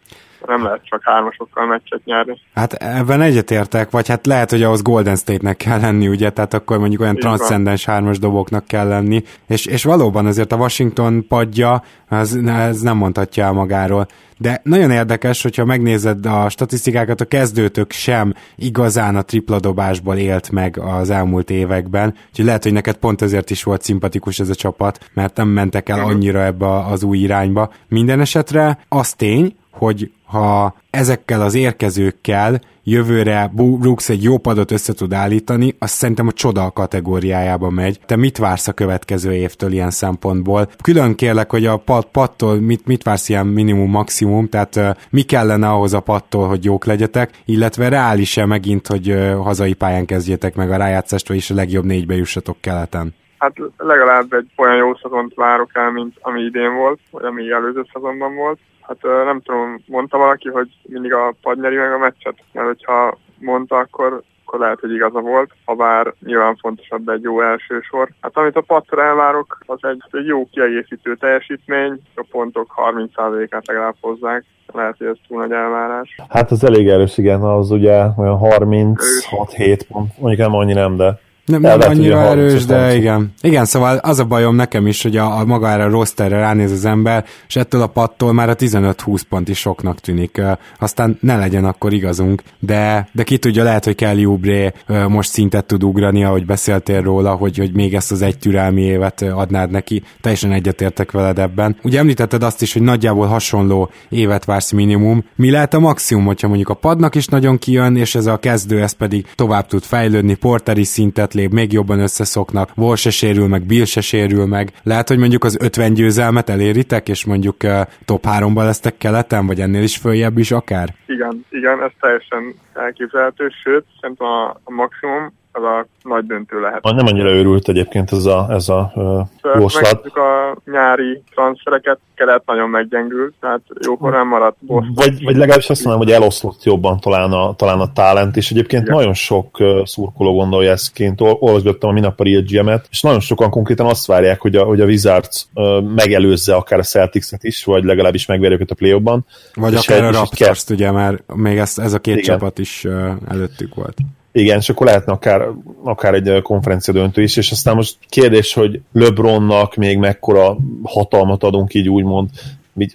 nem lehet csak hármasokkal meccset nyerni. Hát ebben egyetértek, vagy hát lehet, hogy ahhoz Golden State-nek kell lenni, ugye, tehát akkor mondjuk olyan transzcendens hármas doboknak kell lenni, és, és valóban azért a Washington padja, az, ez nem mondhatja el magáról. De nagyon érdekes, hogyha megnézed a statisztikákat, a kezdőtök sem igazán a tripla dobásból élt meg az elmúlt években, úgyhogy lehet, hogy neked pont ezért is volt szimpatikus ez a csapat, mert nem mentek el annyira ebbe az új irányba. Minden esetre az tény, hogy ha ezekkel az érkezőkkel jövőre Brooks egy jó padot össze tud állítani, azt szerintem a csoda kategóriájába megy. Te mit vársz a következő évtől ilyen szempontból? Külön kérlek, hogy a pad, pattól mit, mit vársz ilyen minimum, maximum, tehát uh, mi kellene ahhoz a pattól, hogy jók legyetek, illetve reális-e megint, hogy uh, hazai pályán kezdjétek meg a rájátszást, vagyis a legjobb négybe jussatok keleten? Hát legalább egy olyan jó szezont várok el, mint ami idén volt, vagy ami előző szezonban volt. Hát nem tudom, mondta valaki, hogy mindig a pad nyeri meg a meccset, mert hogyha mondta, akkor akkor lehet, hogy igaza volt, ha bár nyilván fontosabb egy jó első sor. Hát amit a pattra elvárok, az egy, egy jó kiegészítő teljesítmény, a pontok 30%-át legalább hozzák. Lehet, hogy ez túl nagy elvárás. Hát az elég erős, igen, az ugye olyan 36-7 pont, mondjuk nem annyi nem, de nem, nem annyira erős, de igen. Igen, szóval az a bajom nekem is, hogy a, a magára a rosterre ránéz az ember, és ettől a pattól már a 15-20 pont is soknak tűnik. Aztán ne legyen akkor igazunk, de, de ki tudja, lehet, hogy Kelly Oubre most szintet tud ugrani, ahogy beszéltél róla, hogy, hogy még ezt az egy türelmi évet adnád neki. Teljesen egyetértek veled ebben. Ugye említetted azt is, hogy nagyjából hasonló évet vársz minimum. Mi lehet a maximum, hogyha mondjuk a padnak is nagyon kijön, és ez a kezdő, ez pedig tovább tud fejlődni, porteri szintet Gottlieb még jobban összeszoknak, Vol se sérül meg, Bill se sérül meg. Lehet, hogy mondjuk az 50 győzelmet eléritek, és mondjuk uh, top 3-ban lesztek keleten, vagy ennél is följebb is akár? Igen, igen, ez teljesen elképzelhető, sőt, szerintem a, a maximum az a nagy döntő lehet. Nem annyira őrült egyébként ez a, ez a uh, jóslat. a nyári transfereket, kelet nagyon meggyengült, tehát jókor nem maradt Boston. Vagy, vagy legalábbis azt mondom, hogy eloszlott jobban talán a, talán a talent, és egyébként Igen. nagyon sok uh, szurkoló gondolja ezt ként. Olvasgattam a minap a Real GM-et, és nagyon sokan konkrétan azt várják, hogy a, hogy a Wizards uh, megelőzze akár a Celtics-et is, vagy legalábbis megverje őket a play ban Vagy akár a Raptors-t, ugye, mert még ez, ez a két Igen. csapat is uh, előttük volt. Igen, és akkor lehetne akár, akár egy konferencia döntő is, és aztán most kérdés, hogy LeBronnak még mekkora hatalmat adunk így úgymond,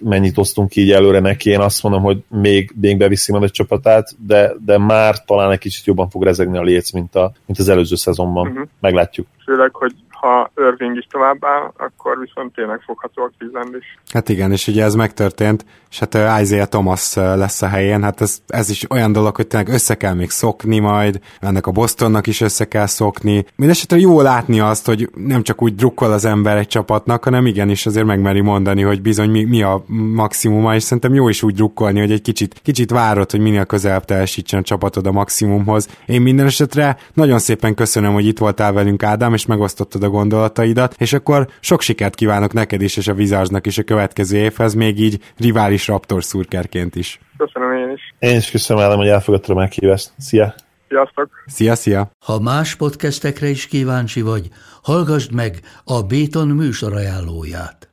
mennyit osztunk így előre neki, én azt mondom, hogy még, még beviszi majd a csapatát, de, de már talán egy kicsit jobban fog rezegni a léc, mint, a, mint az előző szezonban. Uh-huh. Meglátjuk. Főleg, hogy ha Irving is továbbá, akkor viszont tényleg fogható a Cleveland is. Hát igen, és ugye ez megtörtént, és hát Isaiah Thomas lesz a helyén, hát ez, ez is olyan dolog, hogy tényleg össze kell még szokni majd, ennek a Bostonnak is össze kell szokni. Mindenesetre jó látni azt, hogy nem csak úgy drukkol az ember egy csapatnak, hanem igenis azért megmeri mondani, hogy bizony mi, mi a maximuma, és szerintem jó is úgy drukkolni, hogy egy kicsit, kicsit várod, hogy minél közelebb teljesítsen a csapatod a maximumhoz. Én minden esetre nagyon szépen köszönöm, hogy itt voltál velünk, Ádám, és megosztottad a gondolataidat, és akkor sok sikert kívánok neked is, és a Vizársnak is a következő évhez, még így rivális Raptor szurkerként is. Köszönöm én is. Én is köszönöm, Ádám, hogy elfogadtad a meghívást. Szia! Sziasztok! Szia, szia! Ha más podcastekre is kíváncsi vagy, hallgassd meg a Béton műsor ajánlóját.